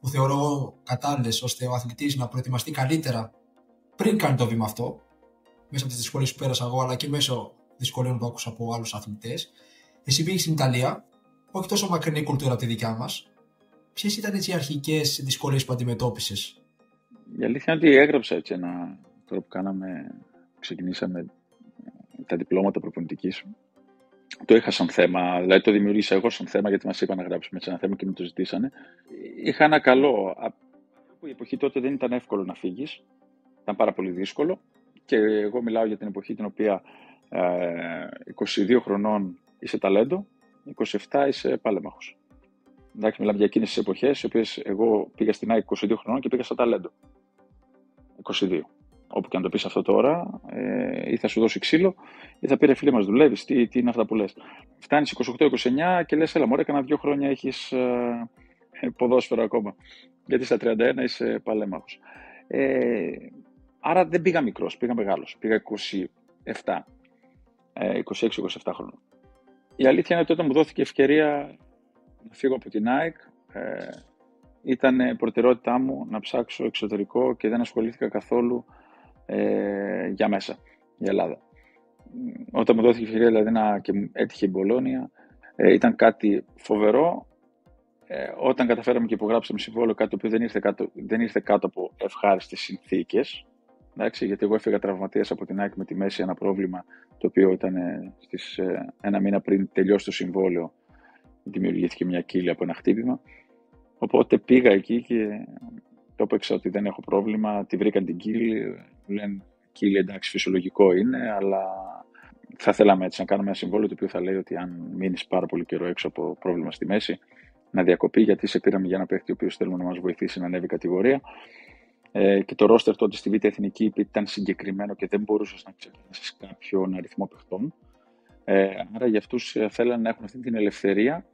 που θεωρώ κατάλληλες ώστε ο αθλητής να προετοιμαστεί καλύτερα πριν κάνει το βήμα αυτό, μέσα από τις δυσκολίες που πέρασα εγώ, αλλά και μέσω δυσκολίων που άκουσα από άλλους αθλητές. Εσύ πήγες στην Ιταλία, όχι τόσο μακρινή κουλτούρα από τη δικιά μας. Ποιες ήταν οι αρχικές δυσκολίες που αντιμετώπισες, Η αλήθεια είναι ότι έγραψα έτσι ένα. Τώρα που κάναμε, ξεκινήσαμε τα διπλώματα προπονητικής. Το είχα σαν θέμα, δηλαδή το δημιούργησα εγώ σαν θέμα γιατί μας είπαν να γράψουμε έτσι ένα θέμα και με το ζητήσανε. Είχα ένα καλό. Η εποχή τότε δεν ήταν εύκολο να φύγεις. Ήταν πάρα πολύ δύσκολο. Και εγώ μιλάω για την εποχή την οποία ε, 22 χρονών είσαι ταλέντο, 27 είσαι πάλεμαχος. Εντάξει, μιλάμε για εκείνες τις εποχές, οι οποίες εγώ πήγα στην ΑΕΚ 22 χρονών και πήγα στα ταλέντο. 22 όπου και αν το πεις αυτό τώρα, ε, ή θα σου δώσει ξύλο, ή θα πει ρε φίλε μας δουλεύεις, τι, τι είναι αυτά που λες. Φτάνεις 28-29 και λες, έλα μωρέ, κανένα δύο χρόνια έχεις ε, ποδόσφαιρο ακόμα. Γιατί στα 31 είσαι παλέμαχο. Ε, άρα δεν πήγα μικρός, πήγα μεγάλος. Πήγα 27, 26-27 χρόνια. Η αλήθεια είναι ότι όταν μου δόθηκε ευκαιρία να φύγω από την ΑΕΚ, ε, ήταν προτεραιότητά μου να ψάξω εξωτερικό και δεν ασχολήθηκα καθόλου ε, για μέσα, για Ελλάδα. Όταν μου δόθηκε η ευκαιρία δηλαδή, να και έτυχε η Μπολόνια, ε, ήταν κάτι φοβερό. Ε, όταν καταφέραμε και υπογράψαμε συμβόλαιο, κάτι το οποίο δεν ήρθε κάτω, δεν ήρθε κάτω από ευχάριστες συνθήκε. Γιατί εγώ έφυγα τραυματίας από την ΑΕΚ με τη μέση ένα πρόβλημα το οποίο ήταν ε, στις, ε, ένα μήνα πριν τελειώσει το συμβόλαιο. Δημιουργήθηκε μια κύλη από ένα χτύπημα. Οπότε πήγα εκεί και το έπαιξα ότι δεν έχω πρόβλημα. Τη βρήκαν την κύλη. Μου λένε κύλη εντάξει, φυσιολογικό είναι, αλλά θα θέλαμε έτσι να κάνουμε ένα συμβόλαιο το οποίο θα λέει ότι αν μείνεις πάρα πολύ καιρό έξω από πρόβλημα στη μέση, να διακοπεί, γιατί σε πήραμε για ένα παίχτη ο οποίος θέλουμε να μας βοηθήσει να ανέβει κατηγορία. Ε, και το ρόστερ τότε στη Β' Εθνική ήταν συγκεκριμένο και δεν μπορούσες να ξεπεράσει κάποιον αριθμό παιχτών. Ε, άρα για αυτούς ε, θέλανε να έχουν αυτή την ελευθερία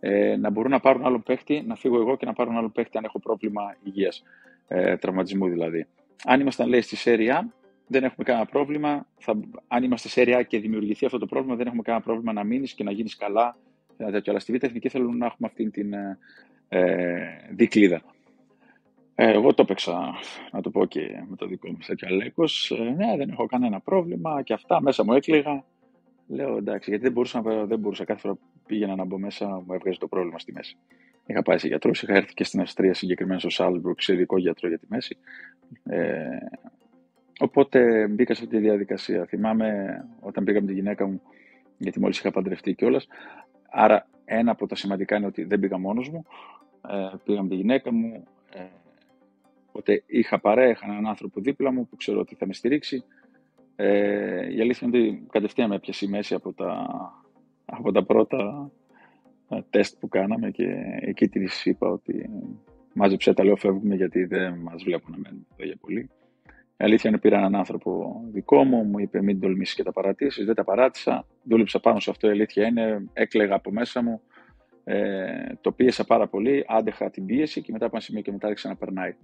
ε, να μπορούν να πάρουν άλλο παίχτη, να φύγω εγώ και να πάρουν άλλο παίχτη αν έχω πρόβλημα υγείας, ε, τραυματισμού δηλαδή. Αν ήμασταν λέει στη Σέρια, δεν έχουμε κανένα πρόβλημα. Θα, αν είμαστε σε Σέρια και δημιουργηθεί αυτό το πρόβλημα, δεν έχουμε κανένα πρόβλημα να μείνεις και να γίνεις καλά. Αλλά στη Β' Εθνική θέλουν να έχουμε αυτή την ε, ε δικλίδα. Ε, εγώ το έπαιξα, να το πω και με το δικό μου τέτοιο Αλέκο. Ε, ναι, δεν έχω κανένα πρόβλημα και αυτά μέσα μου έκλαιγα. Λέω εντάξει, γιατί δεν μπορούσα, δεν μπορούσα κάθε φορά που πήγαινα να μπω μέσα, μου έβγαζε το πρόβλημα στη μέση. Είχα πάει σε γιατρό, είχα έρθει και στην Αυστρία συγκεκριμένα στο Σάλμπρουκ σε ειδικό γιατρό για τη μέση. Ε, οπότε μπήκα σε αυτή τη διαδικασία. Θυμάμαι όταν πήγα με τη γυναίκα μου, γιατί μόλις είχα παντρευτεί κιόλας. Άρα, ένα από τα σημαντικά είναι ότι δεν πήγα μόνος μου. Ε, πήγα με τη γυναίκα μου. Ε, οπότε είχα παρέα, είχα έναν άνθρωπο δίπλα μου που ξέρω ότι θα με στηρίξει. Ε, η αλήθεια είναι ότι κατευθείαν με έπιασε η μέση από τα, από τα πρώτα ε, τεστ που κάναμε και εκεί της είπα ότι μάζεψε τα λέω φεύγουμε γιατί δεν μας βλέπουν να μένουμε εδώ για πολύ. Η αλήθεια είναι πήρα έναν άνθρωπο δικό μου, μου είπε μην τολμήσεις και τα παρατήσεις, δεν τα παράτησα, δούλεψα πάνω σε αυτό η αλήθεια είναι, έκλαιγα από μέσα μου, ε, το πίεσα πάρα πολύ, άντεχα την πίεση και μετά από ένα σημείο και μετά άρχισα να περνάει.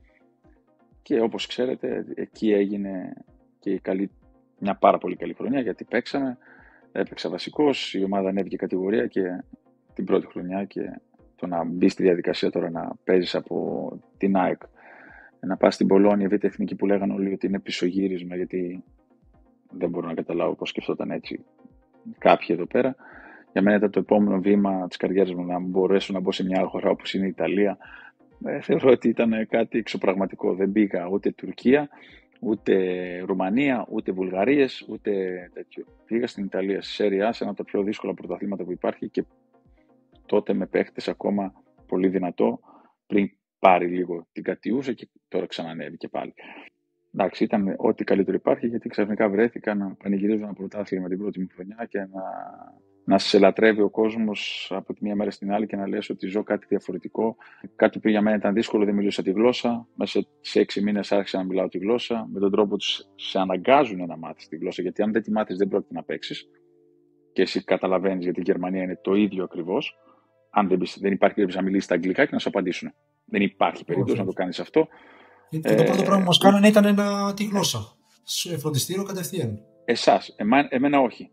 Και όπως ξέρετε εκεί έγινε και η καλή μια πάρα πολύ καλή χρονιά γιατί παίξαμε. Έπαιξα βασικός, η ομάδα ανέβηκε κατηγορία και την πρώτη χρονιά και το να μπει στη διαδικασία τώρα να παίζεις από την ΑΕΚ, να πας στην Πολώνια, Β' Εθνική που λέγανε όλοι ότι είναι πισωγύρισμα γιατί δεν μπορώ να καταλάβω πώς σκεφτόταν έτσι κάποιοι εδώ πέρα. Για μένα ήταν το επόμενο βήμα της καριέρας μου να μπορέσω να μπω σε μια άλλη χώρα όπως είναι η Ιταλία. Ε, θεωρώ ότι ήταν κάτι εξωπραγματικό. Δεν πήγα ούτε Τουρκία, ούτε Ρουμανία, ούτε Βουλγαρίες, ούτε τέτοιο. Πήγα στην Ιταλία, σε Σέρια, σε ένα από τα πιο δύσκολα πρωταθλήματα που υπάρχει και τότε με παίχτες ακόμα πολύ δυνατό, πριν πάρει λίγο την κατιούσα και τώρα ξανανέβη και πάλι. Εντάξει, ήταν ό,τι καλύτερο υπάρχει γιατί ξαφνικά βρέθηκα να πανηγυρίζω ένα πρωτάθλημα την πρώτη μου χρονιά και να να σε λατρεύει ο κόσμος από τη μία μέρα στην άλλη και να λες ότι ζω κάτι διαφορετικό. Κάτι που για μένα ήταν δύσκολο, δεν μιλούσα τη γλώσσα. Μέσα σε έξι μήνες άρχισα να μιλάω τη γλώσσα. Με τον τρόπο τους σε αναγκάζουν να μάθεις τη γλώσσα, γιατί αν δεν τη μάθεις, δεν πρόκειται να παίξεις. Και εσύ καταλαβαίνεις, γιατί η Γερμανία είναι το ίδιο ακριβώς. Αν δεν, δεν υπάρχει περίπτωση να μιλήσεις τα αγγλικά και να σου απαντήσουν. Δεν υπάρχει περίπτωση να το κάνεις αυτό. Γιατί ε, το πρώτο πράγμα που μας κάνανε ήταν ένα, τη γλώσσα. Σε φροντιστήριο κατευθείαν. εσάς, εμένα όχι.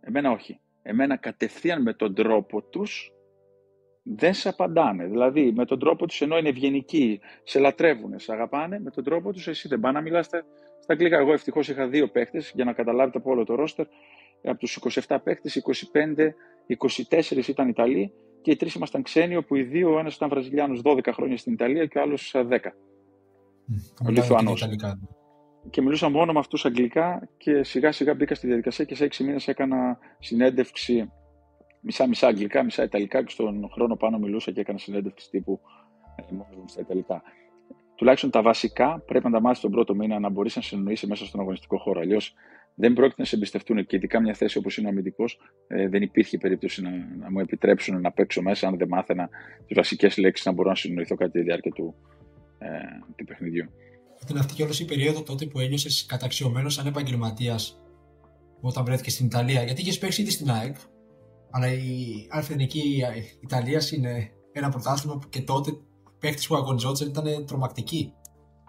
Εμένα όχι. Εμένα κατευθείαν με τον τρόπο τους δεν σε απαντάνε. Δηλαδή, με τον τρόπο τους ενώ είναι ευγενικοί, σε λατρεύουν, σε αγαπάνε, με τον τρόπο τους εσύ δεν πάνε να μιλάς στα, στα αγγλικά. Εγώ ευτυχώς είχα δύο παίχτες, για να καταλάβετε από όλο το ρόστερ. Από τους 27 παίχτες, 25, 24 ήταν Ιταλοί και οι τρεις ήμασταν ξένοι, όπου οι δύο, ο ένας ήταν Βραζιλιάνος 12 χρόνια στην Ιταλία και ο άλλος 10. Mm, ο Λιθουανός. Και μιλούσα μόνο με αυτούς αγγλικά και σιγά σιγά μπήκα στη διαδικασία και σε 6 μήνες έκανα συνέντευξη μισά-μισά αγγλικά, μισά ιταλικά και στον χρόνο πάνω μιλούσα και έκανα συνέντευξη τύπου ε, μόνος στα ιταλικά. Τουλάχιστον τα βασικά πρέπει να τα μάθεις τον πρώτο μήνα να μπορείς να συνεννοήσει μέσα στον αγωνιστικό χώρο. Αλλιώς δεν πρόκειται να σε εμπιστευτούν και ειδικά μια θέση όπως είναι ο αμυντικός, ε, δεν υπήρχε περίπτωση να, να μου επιτρέψουν να παίξω μέσα αν δεν μάθαινα τις βασικές λέξεις να μπορώ να συνοηθώ κατά τη διάρκεια του, ε, του παιχνιδιού. Ήταν αυτή και όλη η περίοδο τότε που ένιωσες καταξιωμένος σαν επαγγελματίας όταν βρέθηκες στην Ιταλία. Γιατί είχες παίξει ήδη στην ΑΕΚ, αλλά η αλφενική Ιταλίας είναι ένα πρωτάθλημα που και τότε παίχτη που αγωνιζόταν ήταν τρομακτική.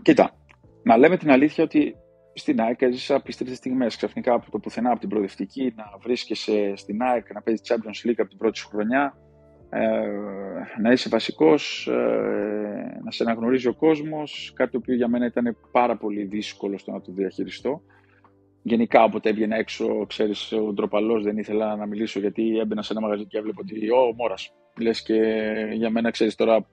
Κοίτα, να λέμε την αλήθεια ότι στην ΑΕΚ έζησα απίστευτες στιγμές. Ξαφνικά από το πουθενά, από την προοδευτική, να βρίσκεσαι στην ΑΕΚ, να παίζεις Champions League από την πρώτη σου χρονιά, ε, να είσαι βασικός, ε, να σε αναγνωρίζει ο κόσμος. Κάτι το οποίο για μένα ήταν πάρα πολύ δύσκολο στο να το διαχειριστώ. Γενικά, όποτε έβγαινα έξω, ξέρεις, ο ντροπαλός δεν ήθελα να μιλήσω γιατί έμπαινα σε ένα μαγαζί και έβλεπα ότι. Ω, μόρα. Λες και για μένα, ξέρεις τώρα,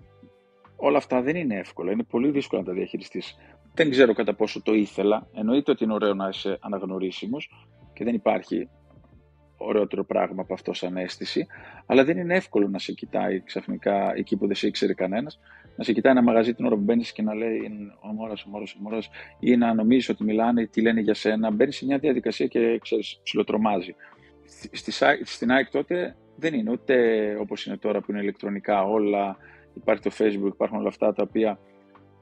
όλα αυτά δεν είναι εύκολα. Είναι πολύ δύσκολο να τα διαχειριστείς. Δεν ξέρω κατά πόσο το ήθελα. Εννοείται ότι είναι ωραίο να είσαι αναγνωρίσιμος και δεν υπάρχει ωραιότερο πράγμα από αυτό σαν αίσθηση. Αλλά δεν είναι εύκολο να σε κοιτάει ξαφνικά εκεί που δεν σε ήξερε κανένας να σε κοιτάει ένα μαγαζί την ώρα που μπαίνεις και να λέει ο Μόρα, ο Μόρα, ο Μόρα, ή να νομίζεις ότι μιλάνε, τι λένε για σένα. Μπαίνεις σε μια διαδικασία και ξέρεις, ψιλοτρομάζει. Στη, στην ΑΕΚ τότε δεν είναι ούτε όπως είναι τώρα που είναι ηλεκτρονικά όλα. Υπάρχει το Facebook, υπάρχουν όλα αυτά τα οποία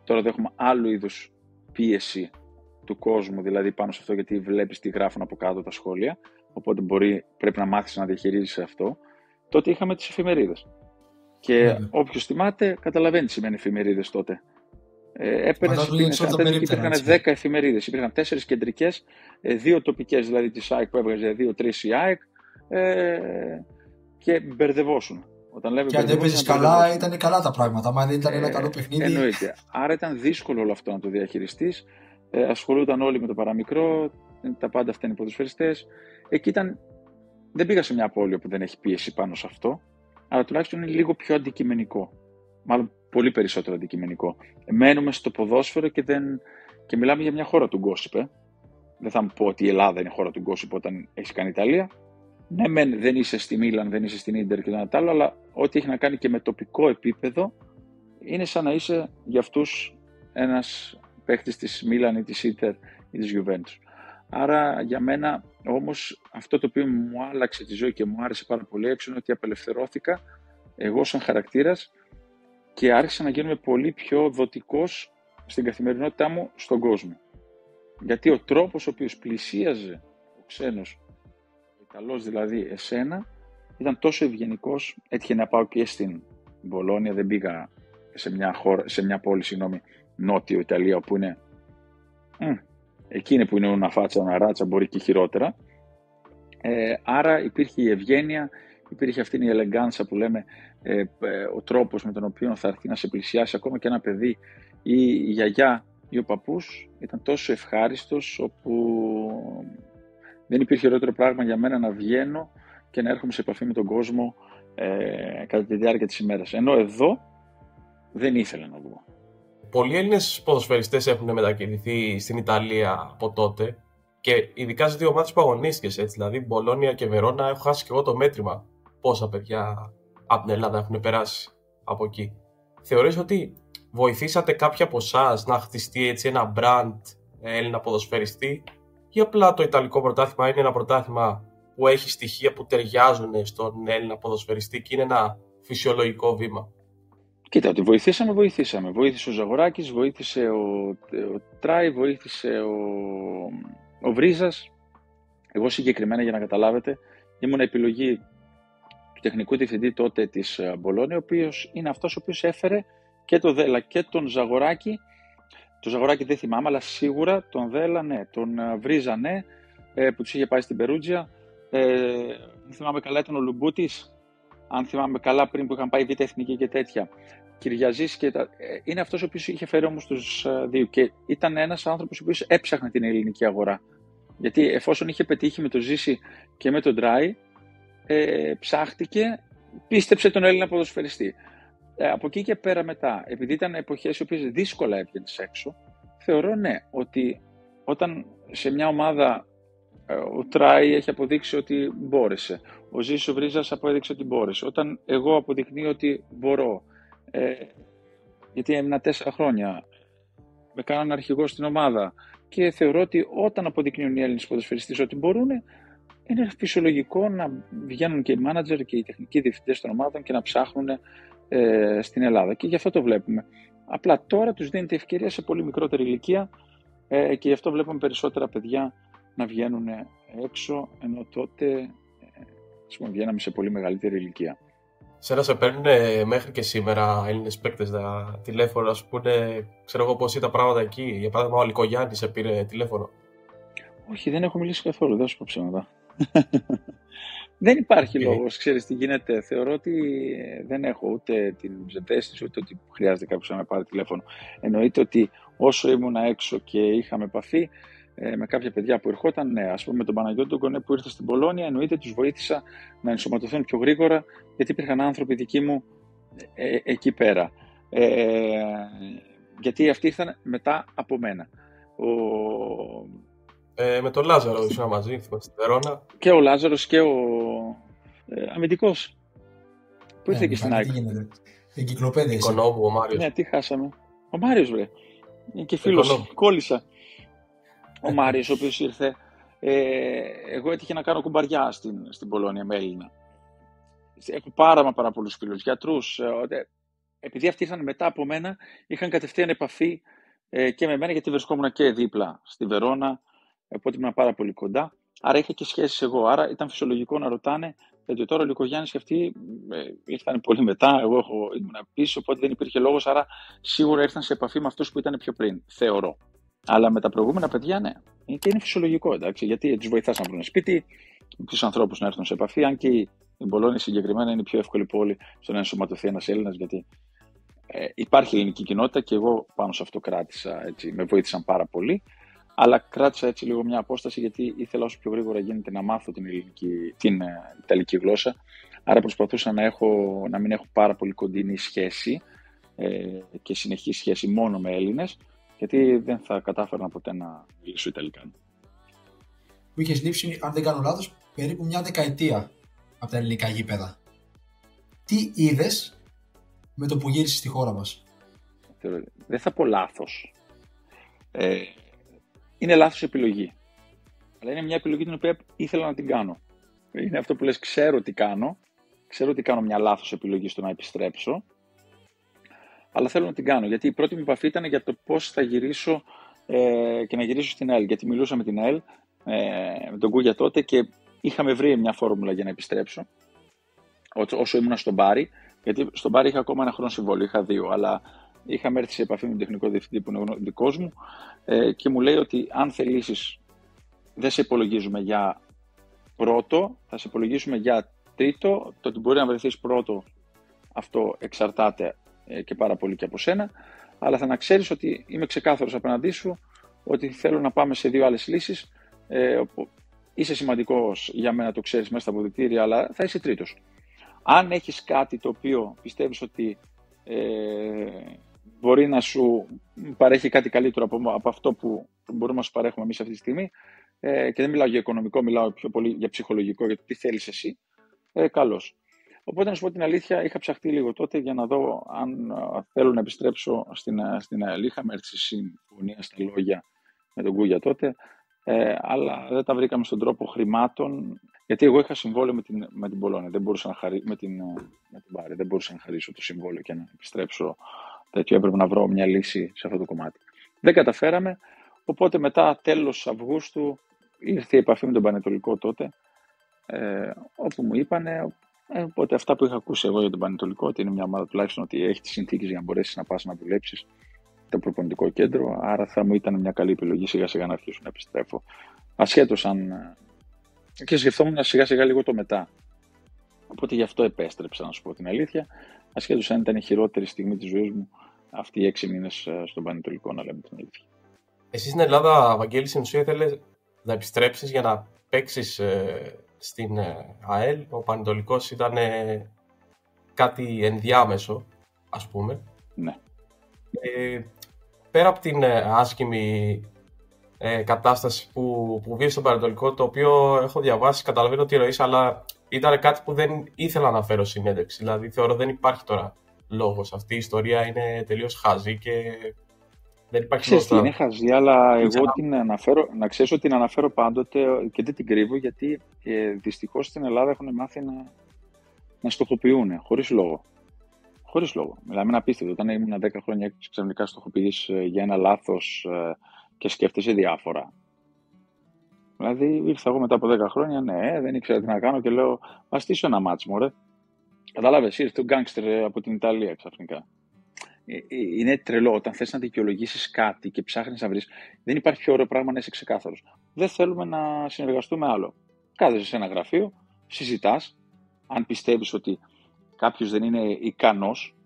τώρα έχουμε άλλου είδους πίεση του κόσμου, δηλαδή πάνω σε αυτό, γιατί βλέπεις τι γράφουν από κάτω τα σχόλια. Οπότε μπορεί, πρέπει να μάθεις να διαχειρίζεσαι αυτό. Τότε είχαμε τις εφημερίδες. Και yeah. Ναι. όποιος θυμάται, καταλαβαίνει τι σημαίνει εφημερίδες τότε. Ε, έπαιρνες και υπήρχαν 10 εφημερίδες. Υπήρχαν 4 κεντρικές, 2 ε, τοπικές, δηλαδή της ΑΕΚ που έβγαζε 2-3 η ΑΕΚ. Ε, και μπερδευόσουν. Όταν λέμε και αν δεν παίζεις καλά, ήταν καλά τα πράγματα. Μα δεν ήταν ένα ε, καλό παιχνίδι. Εννοείται. Άρα ήταν δύσκολο όλο αυτό να το διαχειριστείς. Ε, ασχολούνταν όλοι με το παραμικρό. Τα πάντα αυτά είναι ποδοσφαιριστές. Εκεί ήταν. Δεν πήγα σε μια πόλη που δεν έχει πίεση πάνω σε αυτό αλλά τουλάχιστον είναι λίγο πιο αντικειμενικό. Μάλλον πολύ περισσότερο αντικειμενικό. Μένουμε στο ποδόσφαιρο και, δεν... και μιλάμε για μια χώρα του γκόσιπ. Ε. Δεν θα μου πω ότι η Ελλάδα είναι χώρα του γκόσιπ όταν έχεις κάνει Ιταλία. Ναι, μεν, δεν είσαι στη Μίλαν, δεν είσαι στην Ίντερ και το άλλο, αλλά ό,τι έχει να κάνει και με τοπικό επίπεδο είναι σαν να είσαι για αυτούς ένας παίχτη της Μίλαν ή της Ίντερ ή της Juventus. Άρα για μένα όμως αυτό το οποίο μου άλλαξε τη ζωή και μου άρεσε πάρα πολύ έξω είναι ότι απελευθερώθηκα εγώ σαν χαρακτήρας και άρχισα να γίνομαι πολύ πιο δοτικός στην καθημερινότητά μου στον κόσμο. Γιατί ο τρόπος ο οποίος πλησίαζε ο ξένος, ο Ιταλός δηλαδή εσένα, ήταν τόσο ευγενικός. Έτυχε να πάω και στην Μπολόνια, δεν πήγα σε μια, χώρα, σε μια πόλη, συγγνώμη, νότιο Ιταλία, όπου είναι Εκείνη που είναι ένα φάτσα, ένα ράτσα, μπορεί και χειρότερα. Ε, άρα υπήρχε η ευγένεια, υπήρχε αυτή η ελεγκάνσα που λέμε, ε, ε, ο τρόπος με τον οποίο θα έρθει να σε πλησιάσει ακόμα και ένα παιδί ή η γιαγιά ή ο παππούς ήταν τόσο ευχάριστος όπου δεν υπήρχε ωραιότερο πράγμα για μένα να βγαίνω και να έρχομαι σε επαφή με τον κόσμο ε, κατά τη διάρκεια της ημέρας. Ενώ εδώ δεν ήθελα να βγω πολλοί Έλληνες ποδοσφαιριστές έχουν μετακινηθεί στην Ιταλία από τότε και ειδικά σε δύο ομάδες που αγωνίστηκες έτσι. Δηλαδή, Μπολόνια και Βερόνα, έχω χάσει και εγώ το μέτρημα πόσα παιδιά από την Ελλάδα έχουν περάσει από εκεί. Θεωρείς ότι βοηθήσατε κάποια από εσάς να χτιστεί έτσι ένα brand Έλληνα ποδοσφαιριστή ή απλά το Ιταλικό πρωτάθλημα είναι ένα πρωτάθλημα που έχει στοιχεία που ταιριάζουν στον Έλληνα ποδοσφαιριστή και είναι ένα φυσιολογικό βήμα; Κοίτα, ότι βοηθήσαμε, βοηθήσαμε. Βοήθησε ο Ζαγοράκης, βοήθησε ο, ο Τράι, βοήθησε ο, ο Βρίζας. Εγώ συγκεκριμένα, για να καταλάβετε, ήμουν επιλογή του τεχνικού διευθυντή τότε της ε, Μπολόνια, ο οποίος είναι αυτός ο οποίος έφερε και τον Δέλα και τον Ζαγοράκη. Το Ζαγοράκη δεν θυμάμαι, αλλά σίγουρα τον Δέλα ναι, τον ε, Βρίζα ναι, ε, που τους είχε πάει στην Περούτζια. Ε, θυμάμαι καλά, ήταν ο Λουμπούτης. Αν θυμάμαι καλά, πριν που είχαν πάει β' εθνική και τέτοια. Κυριαζής και τα... Ε, είναι αυτός ο οποίος είχε φέρει όμως τους ε, δύο. Και ήταν ένας άνθρωπος ο οποίος έψαχνε την ελληνική αγορά. Γιατί εφόσον είχε πετύχει με το Ζήση και με τον Ντράι, ε, ψάχτηκε, πίστεψε τον Έλληνα ποδοσφαιριστή. Ε, από εκεί και πέρα μετά, επειδή ήταν εποχές οι οποίες δύσκολα έβγαινες έξω, θεωρώ ναι, ότι όταν σε μια ομάδα ε, ο Τράι έχει αποδείξει ότι μπόρεσε, ο Ζήσο Βρίζας αποδείξει ότι μπόρεσε, όταν εγώ αποδεικνύω ότι μπορώ, ε, γιατί έμεινα τέσσερα χρόνια, με κάνανε αρχηγό στην ομάδα και θεωρώ ότι όταν αποδεικνύουν οι Έλληνες ποδοσφαιριστές ότι μπορούν, είναι φυσιολογικό να βγαίνουν και οι μάνατζερ και οι τεχνικοί διευθυντές των ομάδων και να ψάχνουν ε, στην Ελλάδα και γι' αυτό το βλέπουμε. Απλά τώρα τους δίνεται ευκαιρία σε πολύ μικρότερη ηλικία ε, και γι' αυτό βλέπουμε περισσότερα παιδιά να βγαίνουν έξω, ενώ τότε ε, βγαίναμε σε πολύ μεγαλύτερη ηλικία. Σε σε παίρνουν μέχρι και σήμερα Έλληνες παίκτες τηλέφωνο, α πούμε, ξέρω εγώ πώς ήταν τα πράγματα εκεί. Για παράδειγμα, ο Αλικογιάννης σε πήρε τηλέφωνο. Όχι, δεν έχω μιλήσει καθόλου, δεν σου πω ψέματα. *laughs* Δεν υπάρχει okay. λόγος, ξέρεις τι γίνεται. Θεωρώ ότι δεν έχω ούτε την ζετέστηση ούτε ότι χρειάζεται κάποιος να με πάρει τηλέφωνο. Εννοείται ότι όσο ήμουν έξω και είχαμε επαφή ε, με κάποια παιδιά που ερχόταν, ναι, ας πούμε με τον Παναγιώτη τον Κονέ που ήρθε στην Πολώνια, εννοείται τους βοήθησα να ενσωματωθούν πιο γρήγορα, γιατί υπήρχαν άνθρωποι δικοί μου ε, εκεί πέρα. Ε, γιατί αυτοί ήρθαν μετά από μένα. Ο, ε, με τον Λάζαρο ήσουν μαζί, στη Βερόνα. Και ο Λάζαρος και ο ε, αμυντικός. Πού ήρθε ε, και στην ΑΕΚ. Εγκυκλοπαίδεια. Οικονόμου, ο Μάριος. Ναι, τι χάσαμε. Ο Μάριος, βρε. Είναι και φίλος. Κόλλησα. Ο Μάριος, ο οποίος ήρθε. Ε, εγώ έτυχε να κάνω κουμπαριά στην, στην Πολώνια με Έλληνα. Έχω πάρα, μα πάρα πολλούς φίλους. Γιατρούς. Ε, επειδή αυτοί ήρθαν μετά από μένα, είχαν κατευθείαν επαφή ε, και με μένα, γιατί βρισκόμουν και δίπλα στη Βερόνα οπότε ήμουν πάρα πολύ κοντά. Άρα είχα και σχέσεις εγώ. Άρα ήταν φυσιολογικό να ρωτάνε, γιατί τώρα ο Λυκογιάννης και αυτοί ε, ήρθαν πολύ μετά. Εγώ έχω, ήμουν πίσω, οπότε δεν υπήρχε λόγος. Άρα σίγουρα ήρθαν σε επαφή με αυτούς που ήταν πιο πριν, θεωρώ. Αλλά με τα προηγούμενα παιδιά, ναι. Και είναι φυσιολογικό, εντάξει, γιατί τους βοηθάς να βρουν σπίτι, τους ανθρώπους να έρθουν σε επαφή. Αν και η Μπολόνια συγκεκριμένα είναι η πιο εύκολη πόλη στο να ενσωματωθεί ένας Έλληνας, γιατί ε, υπάρχει ελληνική κοινότητα και εγώ πάνω σε αυτό κράτησα, έτσι, με βοήθησαν πάρα πολύ. Αλλά κράτησα έτσι λίγο μια απόσταση γιατί ήθελα όσο πιο γρήγορα γίνεται να μάθω την, ελληνική, την ε, ιταλική γλώσσα. Άρα προσπαθούσα να, έχω, να μην έχω πάρα πολύ κοντινή σχέση ε, και συνεχή σχέση μόνο με Έλληνες γιατί δεν θα κατάφερα ποτέ να μιλήσω Ιταλικά. Που είχες λείψει, αν δεν κάνω λάθος, περίπου μια δεκαετία από τα ελληνικά γήπεδα. Τι είδες με το που γύρισες στη χώρα μας; Δεν θα πω λάθος. Ε, είναι λάθος επιλογή. Αλλά είναι μια επιλογή την οποία ήθελα να την κάνω. Είναι αυτό που λες, ξέρω τι κάνω, ξέρω ότι κάνω μια λάθος επιλογή στο να επιστρέψω, αλλά θέλω να την κάνω, γιατί η πρώτη μου επαφή ήταν για το πώς θα γυρίσω ε, και να γυρίσω στην ΕΛ, γιατί μιλούσα με την ΕΛ, ε, με τον Κούγια τότε και είχαμε βρει μια φόρμουλα για να επιστρέψω, όσο ήμουν στον Πάρη, γιατί στον Πάρη είχα ακόμα ένα χρόνο συμβόλαιο, είχα δύο, αλλά είχαμε έρθει σε επαφή με τον τεχνικό διευθυντή που είναι δικός μου ε, και μου λέει ότι αν θελήσεις, δεν σε υπολογίζουμε για πρώτο, θα σε υπολογίσουμε για τρίτο. Το ότι μπορεί να βρεθείς πρώτο, αυτό εξαρτάται ε, και πάρα πολύ και από σένα. Αλλά θα να ξέρεις ότι είμαι ξεκάθαρος απέναντί σου, ότι θέλω να πάμε σε δύο άλλες λύσεις. Ε, είσαι σημαντικός για μένα, το ξέρεις μέσα στα αποδητήρια, αλλά θα είσαι τρίτος. Αν έχεις κάτι το οποίο πιστεύεις ότι ε, μπορεί να σου παρέχει κάτι καλύτερο από, από αυτό που μπορούμε να σου παρέχουμε εμείς αυτή τη στιγμή. Ε, και δεν μιλάω για οικονομικό, μιλάω πιο πολύ για ψυχολογικό, για το τι θέλεις εσύ. Ε, Καλώς. Οπότε να σου πω την αλήθεια, είχα ψαχτεί λίγο τότε για να δω αν θέλω να επιστρέψω στην, στην ΑΕΛ. Είχαμε έρθει σε συμφωνία στα λόγια με τον Κούγια τότε, ε, αλλά δεν τα βρήκαμε στον τρόπο χρημάτων, γιατί εγώ είχα συμβόλαιο με την, με την Πολώνια, δεν μπορούσα να χαρί, με την, με την Πάρη, δεν μπορούσα να χαρίσω το συμβόλαιο και να επιστρέψω τέτοιο, έπρεπε να βρω μια λύση σε αυτό το κομμάτι. Δεν καταφέραμε, οπότε μετά τέλος Αυγούστου ήρθε η επαφή με τον Πανετολικό τότε, ε, όπου μου είπανε, ε, οπότε αυτά που είχα ακούσει εγώ για τον Πανετολικό, ότι είναι μια ομάδα τουλάχιστον ότι έχει τις συνθήκες για να μπορέσεις να πας να δουλέψεις το προπονητικό κέντρο, άρα θα μου ήταν μια καλή επιλογή σιγά σιγά να αρχίσω να επιστρέφω Ασχέτως αν... Και σκεφτόμουν σιγά σιγά λίγο το μετά. Οπότε γι' αυτό επέστρεψα, να σου πω την αλήθεια. Ασχέτως αν ήταν η χειρότερη στιγμή της ζωής μου αυτοί οι έξι μήνες ε, στον Πανετολικό, να λέμε την αλήθεια. Εσύ στην Ελλάδα, Βαγγέλη, στην ουσία ήθελες να επιστρέψεις για να παίξεις ε, στην ε, ΑΕΛ. Ο Πανετολικός ήταν ε, κάτι ενδιάμεσο, ας πούμε. Ναι. Ε, πέρα από την ε, άσχημη ε, κατάσταση που, που βγήκε στον Πανετολικό, το οποίο έχω διαβάσει, καταλαβαίνω τι εννοείς, αλλά ήταν κάτι που δεν ήθελα να φέρω συνέντευξη. Δηλαδή, θεωρώ δεν υπάρχει τώρα λόγος. Αυτή η ιστορία είναι τελείως χαζή και δεν υπάρχει Ξέρεις τι, είναι χαζή, αλλά εγώ την αναφέρω, να ξέρεις ότι την αναφέρω πάντοτε και δεν την κρύβω, γιατί ε, δυστυχώς στην Ελλάδα έχουν μάθει να, να στοχοποιούν, χωρίς λόγο. Χωρίς λόγο. Μιλάμε ένα απίστευτο. Όταν ήμουν 10 χρόνια ξαφνικά στοχοποιείς ε, για ένα λάθος ε, και σκέφτεσαι διάφορα. Δηλαδή ήρθα εγώ μετά από 10 χρόνια, ναι, δεν ήξερα τι να κάνω και λέω, ας στήσω ένα μάτσο, ρε. Κατάλαβες, ήρθε ο γκάγκστερ από την Ιταλία ξαφνικά. Ε, είναι τρελό όταν θες να δικαιολογήσεις κάτι και ψάχνεις να βρεις. Δεν υπάρχει πιο ωραίο πράγμα να είσαι ξεκάθαρος. Δεν θέλουμε να συνεργαστούμε άλλο. Κάθεσαι σε ένα γραφείο, συζητάς. Αν πιστεύεις ότι κάποιος δεν είναι ικανός,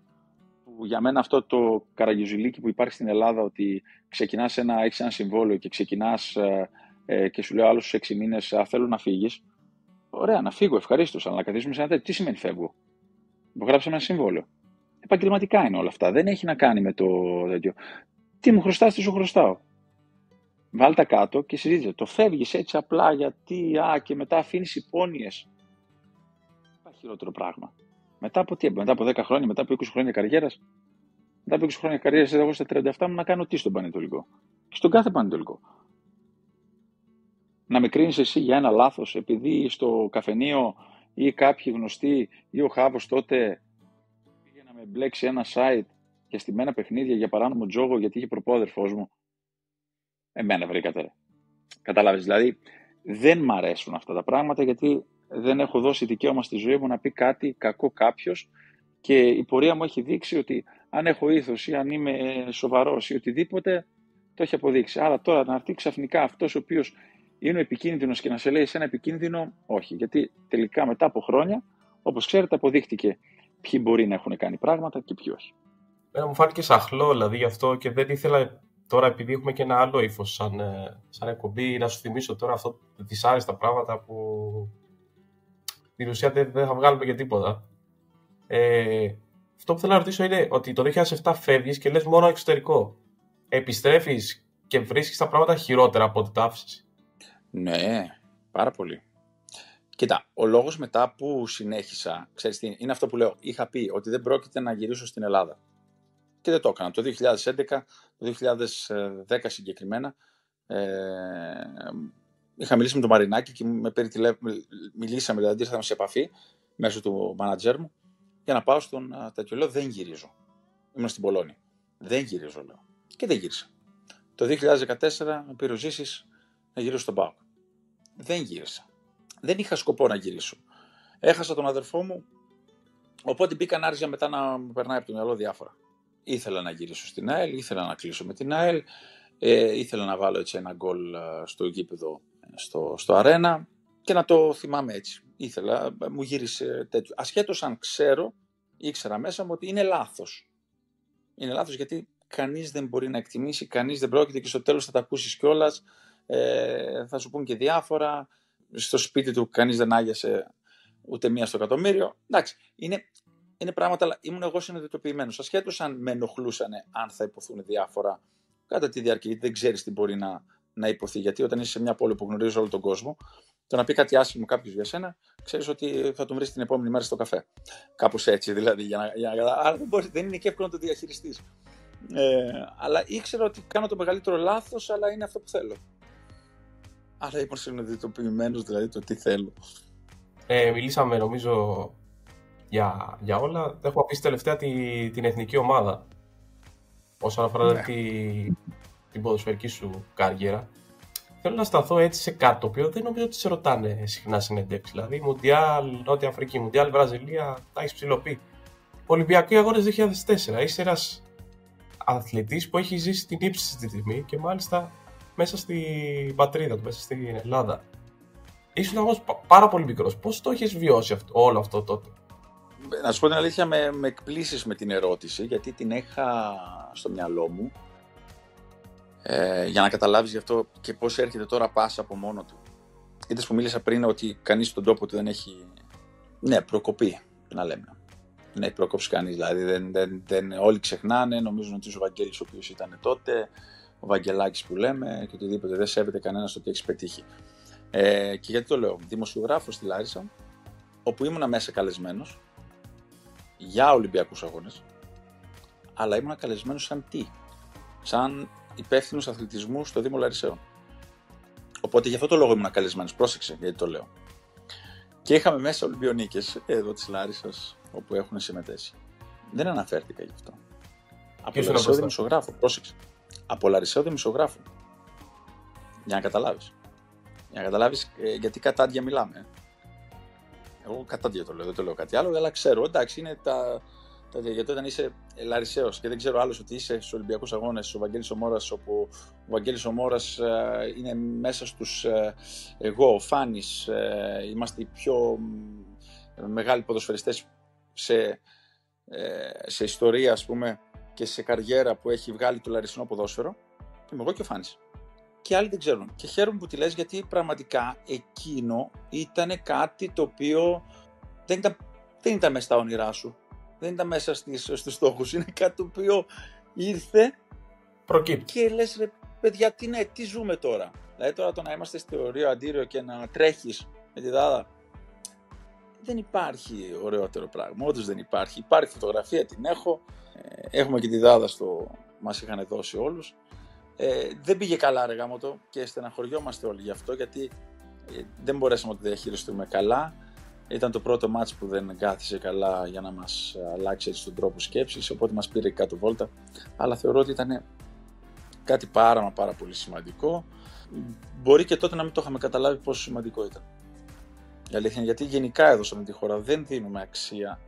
που για μένα αυτό το καραγιουζιλίκι που υπάρχει στην Ελλάδα ότι ξεκινάς ένα, έχεις ένα συμβόλαιο και ξεκινάς ε, ε, και σου λέω άλλους έξι μήνες θέλω να φύγεις, ωραία να φύγω ευχαρίστως, αλλά να καθίσουμε σε ένα τέτοιο. Τι σημαίνει φεύγω; Υπογράψαμε ένα συμβόλαιο. Επαγγελματικά είναι όλα αυτά. Δεν έχει να κάνει με το τέτοιο. Τι μου χρωστάς, τι σου χρωστάω. Βάλ τα κάτω και συζήτησε. Το φεύγεις έτσι απλά γιατί, α, και μετά αφήνεις υπόνοιες. Υπάρχει χειρότερο πράγμα. Μετά από τι, μετά από 10 χρόνια, μετά από 20 χρόνια καριέρας. Μετά από 20 χρόνια καριέρας, εγώ στα 37 μου να κάνω τι στον Πανετολικό. Και στον κάθε Πανετολικό. Να με κρίνεις εσύ για ένα λάθος, επειδή στο καφενείο ή κάποιοι γνωστοί ή ο Χάβος τότε πήγε να με μπλέξει ένα site και στημένα παιχνίδια για παράνομο τζόγο γιατί είχε προπόδερφό μου. Εμένα βρήκατε. Κατάλαβε. Δηλαδή, δεν μ' αρέσουν αυτά τα πράγματα γιατί δεν έχω δώσει δικαίωμα στη ζωή μου να πει κάτι κακό κάποιος και η πορεία μου έχει δείξει ότι αν έχω ήθος ή αν είμαι σοβαρός ή οτιδήποτε, το έχει αποδείξει. Άρα τώρα να έρθει ξαφνικά αυτός ο οποίος είναι ο επικίνδυνος και να σε λέει σε ένα επικίνδυνο, όχι. Γιατί τελικά μετά από χρόνια, όπως ξέρετε, αποδείχτηκε ποιοι μπορεί να έχουν κάνει πράγματα και ποιοι όχι. Μένα μου φάνηκε σαχλό δηλαδή γι' αυτό και δεν ήθελα τώρα επειδή έχουμε και ένα άλλο ύφος σαν, ε, σαν εκπομπή να σου θυμίσω τώρα αυτό δυσάρεστα πράγματα που στην ουσία δεν, θα βγάλουμε για τίποτα. Ε, αυτό που θέλω να ρωτήσω είναι ότι το 2007 φεύγεις και λες μόνο εξωτερικό. Επιστρέφεις και βρίσκεις τα πράγματα χειρότερα από ό,τι τα άφησες. Ναι, πάρα πολύ. Κοίτα, ο λόγος μετά που συνέχισα, ξέρεις τι, είναι αυτό που λέω, είχα πει ότι δεν πρόκειται να γυρίσω στην Ελλάδα. Και δεν το έκανα. Το 2011, το 2010 συγκεκριμένα, ε, είχα μιλήσει με τον Μαρινάκη και με πήρε μιλήσαμε, δηλαδή ήρθαμε σε επαφή μέσω του μάνατζέρ μου για να πάω στον τέτοιο. Λέω δεν γυρίζω. Ήμουν στην Πολώνη. Δεν γυρίζω, λέω. Και δεν γύρισα. Το 2014 με πήρε ο Ζήσης να γυρίσω στον Πάο. Δεν γύρισα. Δεν είχα σκοπό να γυρίσω. Έχασα τον αδερφό μου, οπότε μπήκα να άρχισα μετά να μου περνάει από το μυαλό διάφορα. Ήθελα να γυρίσω στην ΑΕΛ, ήθελα να κλείσω με την ΑΕΛ, ε, ήθελα να βάλω έτσι ένα γκολ στο γήπεδο στο, στο αρένα και να το θυμάμαι έτσι. Ήθελα, μου γύρισε τέτοιο. Ασχέτως αν ξέρω, ήξερα μέσα μου ότι είναι λάθος. Είναι λάθος γιατί κανείς δεν μπορεί να εκτιμήσει, κανείς δεν πρόκειται και στο τέλος θα τα ακούσεις κιόλας. Ε, θα σου πούν και διάφορα. Στο σπίτι του κανείς δεν άγιασε ούτε μία στο εκατομμύριο. Εντάξει, είναι, είναι πράγματα, αλλά ήμουν εγώ συνειδητοποιημένος. Ασχέτω αν με ενοχλούσαν, αν θα υποθούν διάφορα κατά τη διάρκεια, γιατί δεν ξέρεις τι μπορεί να, να υποθεί. Γιατί όταν είσαι σε μια πόλη που γνωρίζεις όλο τον κόσμο, το να πει κάτι άσχημο κάποιος για σένα, ξέρεις ότι θα τον βρεις την επόμενη μέρα στο καφέ. Κάπως έτσι δηλαδή. Για να, για να, άρα δεν, μπορείς, δεν είναι και εύκολο να το διαχειριστείς. Ε, αλλά ήξερα ότι κάνω το μεγαλύτερο λάθος, αλλά είναι αυτό που θέλω. Άρα ήμουν συνειδητοποιημένος δηλαδή το τι θέλω. Ε, μιλήσαμε νομίζω για, για όλα. Έχω αφήσει τελευταία τη, την εθνική ομάδα. Όσον αφορά ναι. τη, την ποδοσφαιρική σου καριέρα, θέλω να σταθώ έτσι σε κάτι το οποίο δεν νομίζω ότι σε ρωτάνε συχνά συνεντεύξει. Δηλαδή, Μουντιάλ Νότια Αφρική, Μουντιάλ Βραζιλία, τα έχεις ψηλοποιεί. Ολυμπιακοί Αγώνες 2004. Είσαι ένας αθλητής που έχει ζήσει την ύψη τη τιμή και μάλιστα μέσα στην πατρίδα του, μέσα στην Ελλάδα. Ήσουν όμως πάρα πολύ μικρός. Πώς το έχεις βιώσει αυτό, όλο αυτό τότε; Να σου πω την αλήθεια, με, με εκπλήσεις με την ερώτηση, γιατί την είχα στο μυαλό μου. Ε, για να καταλάβεις γι' αυτό και πώς έρχεται τώρα πάσα από μόνο του. Είδες που μίλησα πριν ότι κανείς στον τόπο του δεν έχει... Ναι, προκοπή, να λέμε. Δεν έχει προκόψει κανείς, δηλαδή δεν, δεν, δεν, όλοι ξεχνάνε, νομίζουν ότι ο Βαγγέλης ο οποίος ήταν τότε, ο Βαγγελάκης που λέμε και οτιδήποτε, δεν σέβεται κανένας το τι έχεις πετύχει. Ε, και γιατί το λέω, δημοσιογράφος στη Λάρισα, όπου ήμουν μέσα καλεσμένος για Ολυμπιακούς Αγώνες, αλλά ήμουν καλεσμένος σαν τι, σαν υπεύθυνος αθλητισμού στο Δήμο Λαρισαίων. Οπότε γι' αυτό το λόγο ήμουν καλεσμένος. Πρόσεξε γιατί το λέω. Και είχαμε μέσα Ολυμπιονίκες εδώ της Λάρισας όπου έχουν συμμετέσει. Δεν αναφέρθηκα γι' αυτό. Από Λαρισαίο δημοσιογράφο. Πρόσεξε. Από Λαρισαίο δημοσιογράφο. Για να καταλάβεις. Για να καταλάβεις ε, γιατί κατάντια μιλάμε. Εγώ κατάντια το λέω, δεν το λέω κάτι άλλο, αλλά ξέρω. Εντάξει, είναι τα, γιατί όταν είσαι Λαρισαίος και δεν ξέρω άλλος ότι είσαι στους Ολυμπιακούς Αγώνες, ο Βαγγέλης Ομόρας, όπου ο Βαγγέλης Ομόρας ε, είναι μέσα στους. Ε, εγώ, ο Φάνης, ε, είμαστε οι πιο μεγάλοι ποδοσφαιριστές σε, σε ιστορία, ας πούμε, και σε καριέρα που έχει βγάλει το λαρισινό ποδόσφαιρο. Είμαι εγώ και ο Φάνης. Και άλλοι δεν ξέρουν. Και χαίρομαι που τη λες γιατί πραγματικά εκείνο ήταν κάτι το οποίο δεν ήταν, δεν ήταν μέσα στα όνειρά σου δεν ήταν μέσα στις, στους στόχους, είναι κάτι το οποίο ήρθε Προκύπτει. και λες ρε παιδιά τι, ναι, τι ζούμε τώρα. Δηλαδή τώρα το να είμαστε στο Ρίο Αντίριο και να τρέχεις με τη δάδα δεν υπάρχει ωραιότερο πράγμα, όντως δεν υπάρχει. Υπάρχει φωτογραφία, την έχω, ε, έχουμε και τη δάδα στο μας είχαν δώσει όλους. Ε, δεν πήγε καλά ρε γάμο και στεναχωριόμαστε όλοι γι' αυτό γιατί ε, δεν μπορέσαμε να το διαχειριστούμε καλά. Ήταν το πρώτο μάτς που δεν κάθισε καλά για να μας αλλάξει έτσι τον τρόπο σκέψης, οπότε μας πήρε κάτω βόλτα. Αλλά θεωρώ ότι ήταν κάτι πάρα μα πάρα πολύ σημαντικό. Μπορεί και τότε να μην το είχαμε καταλάβει πόσο σημαντικό ήταν. Η αλήθεια γιατί γενικά εδώ σε τη χώρα δεν δίνουμε αξία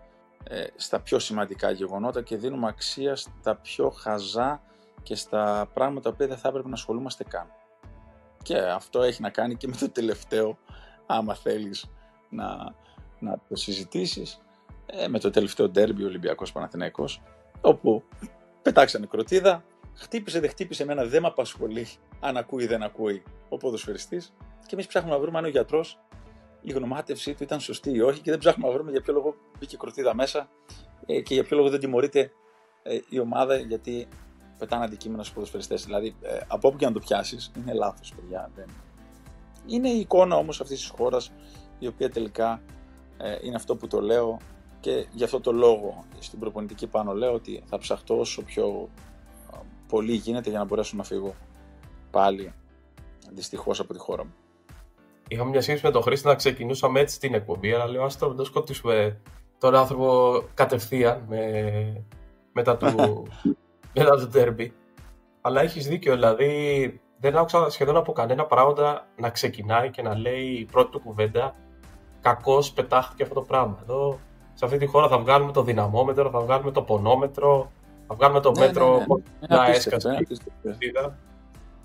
ε, στα πιο σημαντικά γεγονότα και δίνουμε αξία στα πιο χαζά και στα πράγματα που δεν θα έπρεπε να ασχολούμαστε καν. Και αυτό έχει να κάνει και με το τελευταίο, άμα θέλεις να να το συζητήσεις ε, με το τελευταίο ντέρμπι Ολυμπιακός Παναθηναϊκός όπου πετάξανε κροτίδα, χτύπησε δεν χτύπησε εμένα δεν με απασχολεί αν ακούει ή δεν ακούει ο ποδοσφαιριστής και εμείς ψάχνουμε να βρούμε αν ο γιατρός η γνωμάτευσή του ήταν σωστή ή όχι και δεν ψάχνουμε να βρούμε για ποιο λόγο μπήκε κροτίδα μέσα ε, και για ποιο λόγο δεν τιμωρείται ε, η ομάδα γιατί πετάνε αντικείμενα στους ποδοσφαιριστές. Δηλαδή, από όπου και να το πιάσεις, είναι λάθος, παιδιά. Είναι η εικόνα όμως αυτής της χώρας η οποία τελικά ε, είναι αυτό που το λέω και γι' αυτό το λόγο στην προπονητική πάνω λέω ότι θα ψαχτώ όσο πιο πολύ γίνεται για να μπορέσω να φύγω πάλι δυστυχώς από τη χώρα μου. Είχαμε μια σχέση με τον Χρήστη να ξεκινούσαμε έτσι την εκπομπή, αλλά λέω άστο μην σκοτήσουμε τον άνθρωπο κατευθείαν με... μετά του *laughs* μετά το τέρμπι. Αλλά έχεις δίκιο, δηλαδή δεν άκουσα σχεδόν από κανένα πράγματα να ξεκινάει και να λέει η πρώτη του κουβέντα κακώς πετάχτηκε αυτό το πράγμα. Εδώ σε αυτή τη χώρα θα βγάλουμε το δυναμόμετρο, θα βγάλουμε το πονόμετρο, θα βγάλουμε το ναι, μέτρο ναι, ναι. να έσκασε.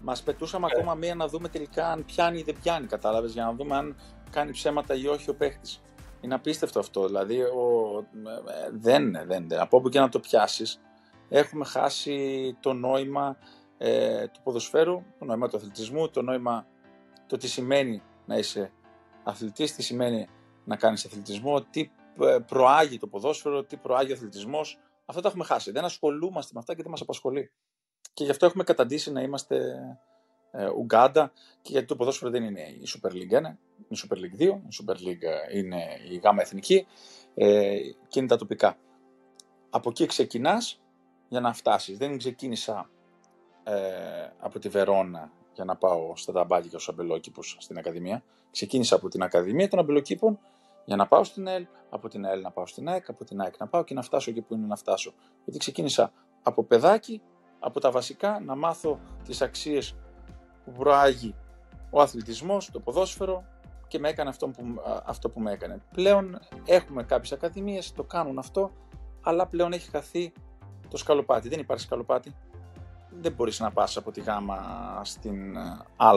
Μας πετούσαμε ακόμα μία να δούμε τελικά αν πιάνει ή δεν πιάνει, κατάλαβες, για να δούμε αν κάνει ψέματα ή όχι ο παίχτης. Είναι απίστευτο αυτό. Δηλαδή, ο... δεν, δεν, δεν. Από όπου και να το πιάσεις, έχουμε χάσει το νόημα ε, του ποδοσφαίρου, το νόημα του αθλητισμού, το νόημα το τι σημαίνει να είσαι αθλητής, τι σημαίνει να κάνεις αθλητισμό, τι ε, προάγει το ποδόσφαιρο, τι προάγει ο αθλητισμός. Αυτό το έχουμε χάσει. Δεν ασχολούμαστε με αυτά και δεν μας απασχολεί. Και γι' αυτό έχουμε καταντήσει να είμαστε ε, Ουγκάντα και γιατί το ποδόσφαιρο δεν είναι η Super League 1, είναι η Super League 2, η Super League είναι η γάμα εθνική ε, και είναι τα τοπικά. Από εκεί ξεκινάς για να φτάσεις. Δεν ξεκίνησα ε, από τη Βερόνα για να πάω στα ταμπάκια και στους αμπελόκηπους στην Ακαδημία. Ξεκίνησα από την Ακαδημία των Αμπελοκήπων για να πάω στην ΕΛ, από την ΕΛ να πάω στην ΑΕΚ, από την ΑΕΚ να πάω και να φτάσω εκεί που είναι να φτάσω. Γιατί ξεκίνησα από παιδάκι, από τα βασικά, να μάθω τις αξίες που προάγει ο αθλητισμός, το ποδόσφαιρο και με έκανε αυτό που, αυτό που με έκανε. Πλέον έχουμε κάποιες ακαδημίες, το κάνουν αυτό, αλλά πλέον έχει χαθεί το σκαλοπάτι. Δεν υπάρχει σκαλοπάτι. δεν μπορείς να πας από τη γάμα στην α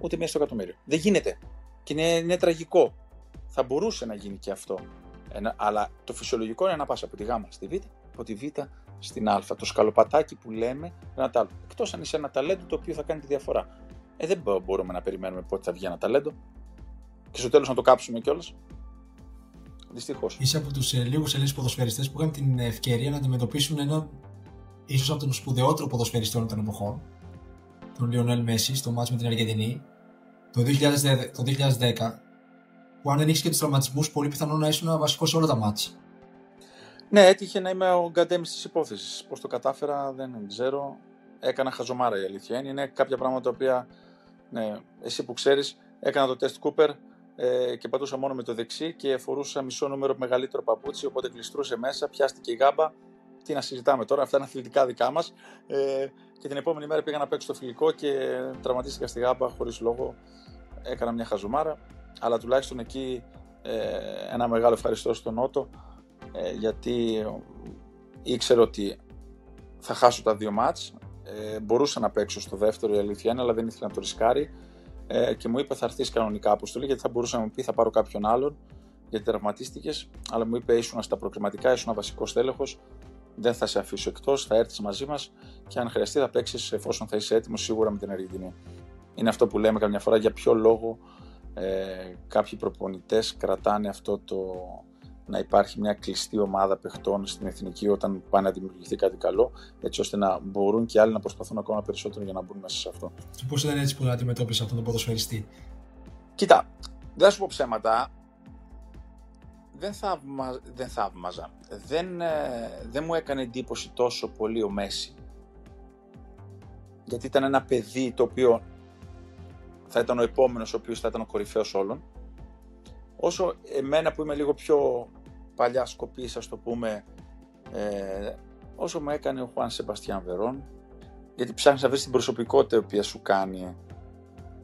ούτε μία στο εκατομμύριο. Δεν γίνεται. Και είναι, είναι τραγικό. Θα μπορούσε να γίνει και αυτό. Ένα, αλλά το φυσιολογικό είναι να πας από τη γάμα στη β, από τη β στην α. Το σκαλοπατάκι που λέμε ένα άλλο. Εκτός αν είσαι ένα ταλέντο το οποίο θα κάνει τη διαφορά. Ε, δεν μπορούμε να περιμένουμε πότε θα βγει ένα ταλέντο και στο τέλος να το κάψουμε κιόλας. Δυστυχώς. Είσαι από τους ε, λίγους Έλληνες ποδοσφαιριστές που είχαν την ευκαιρία να αντιμετωπίσουν ένα ίσως από τον σπουδαιότερο ποδοσφαιριστή όλων των εποχών, τον Λιονέλ Μέση, στο μάτς με την Αργεντινή, το 2010, το 2010 που αν δεν είχε και τους τραυματισμούς, πολύ πιθανό να ήσουν βασικός σε όλα τα μάτια. Ναι, έτυχε να είμαι ο γκαντέμις της υπόθεσης. Πώς το κατάφερα δεν ξέρω. Έκανα χαζομάρα η αλήθεια είναι. Είναι κάποια πράγματα τα οποία. Ναι, εσύ που ξέρεις, έκανα το τεστ Cooper ε, και πατούσα μόνο με το δεξί και φορούσα μισό νούμερο μεγαλύτερο παπούτσι. Οπότε κλειστρούσε μέσα, πιάστηκε η γάμπα. Τι να συζητάμε τώρα, αυτά είναι αθλητικά δικά μας. Ε, και την επόμενη μέρα πήγα να παίξω το φιλικό και τραυματίστηκα στη γάμπα χωρίς λόγο. Έκανα μια χαζομάρα. Αλλά τουλάχιστον εκεί ε, ένα μεγάλο ευχαριστώ στον Νότο ε, γιατί ήξερε ότι θα χάσω τα δύο μάτς. Ε, μπορούσα να παίξω στο δεύτερο η αλήθεια είναι, αλλά δεν ήθελα να το ρισκάρει. Ε, και μου είπε θα έρθεις κανονικά αποστολή γιατί θα μπορούσα να μου πει θα πάρω κάποιον άλλον γιατί τραυματίστηκες. Αλλά μου είπε ήσουν στα προκριματικά, ήσουν βασικός τέλεχο. Δεν θα σε αφήσω εκτός, θα έρθεις μαζί μας και αν χρειαστεί θα παίξεις εφόσον θα είσαι έτοιμος σίγουρα με την Αργεντινή. Είναι αυτό που λέμε καμιά φορά για ποιο λόγο ε, κάποιοι προπονητές κρατάνε αυτό το, να υπάρχει μια κλειστή ομάδα παιχτών στην εθνική όταν πάνε να δημιουργηθεί κάτι καλό, έτσι ώστε να μπορούν και άλλοι να προσπαθούν ακόμα περισσότερο για να μπουν μέσα σε αυτό. Και πώς ήταν έτσι που αντιμετώπισες αυτόν τον ποδοσφαιριστή; Κοίτα, δεν θα σου πω ψέματα. Δεν, θαύμα, δεν θαύμαζα. Δεν, ε, δεν μου έκανε εντύπωση τόσο πολύ ο Μέση. Γιατί ήταν ένα παιδί το οποίο θα ήταν ο επόμενος ο οποίος θα ήταν ο κορυφαίος όλων. Όσο εμένα που είμαι λίγο πιο παλιά σκοπής, ας το πούμε, ε, όσο μου έκανε ο Χουάν Σεμπαστιάν Βερόν, γιατί ψάχνεις να βρεις την προσωπικότητα η οποία σου κάνει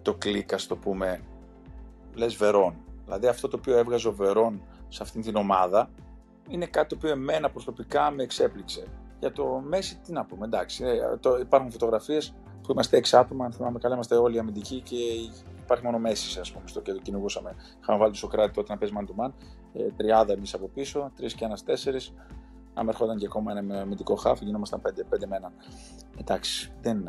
το κλικ, ας το πούμε, λες Βερόν. Δηλαδή αυτό το οποίο έβγαζε ο Βερόν σε αυτήν την ομάδα είναι κάτι το οποίο εμένα προσωπικά με εξέπληξε. Για το Μέσι, τι να πούμε, εντάξει. Ε, το, υπάρχουν φωτογραφίες που είμαστε έξι άτομα, αν θυμάμαι καλά, είμαστε όλοι αμυντικοί και υπάρχει μόνο Μέσι, ας πούμε, στο και το κυνηγούσαμε. Είχαμε βάλει το Σοκράτη τότε να παίζει man to man. Ε, τριάδα εμείς από πίσω, τρεις και ένας τέσσερις. Αν ερχόταν και ακόμα ένα αμυντικό χάφ, γινόμασταν πέντε, πέντε με έναν. Εντάξει, δεν,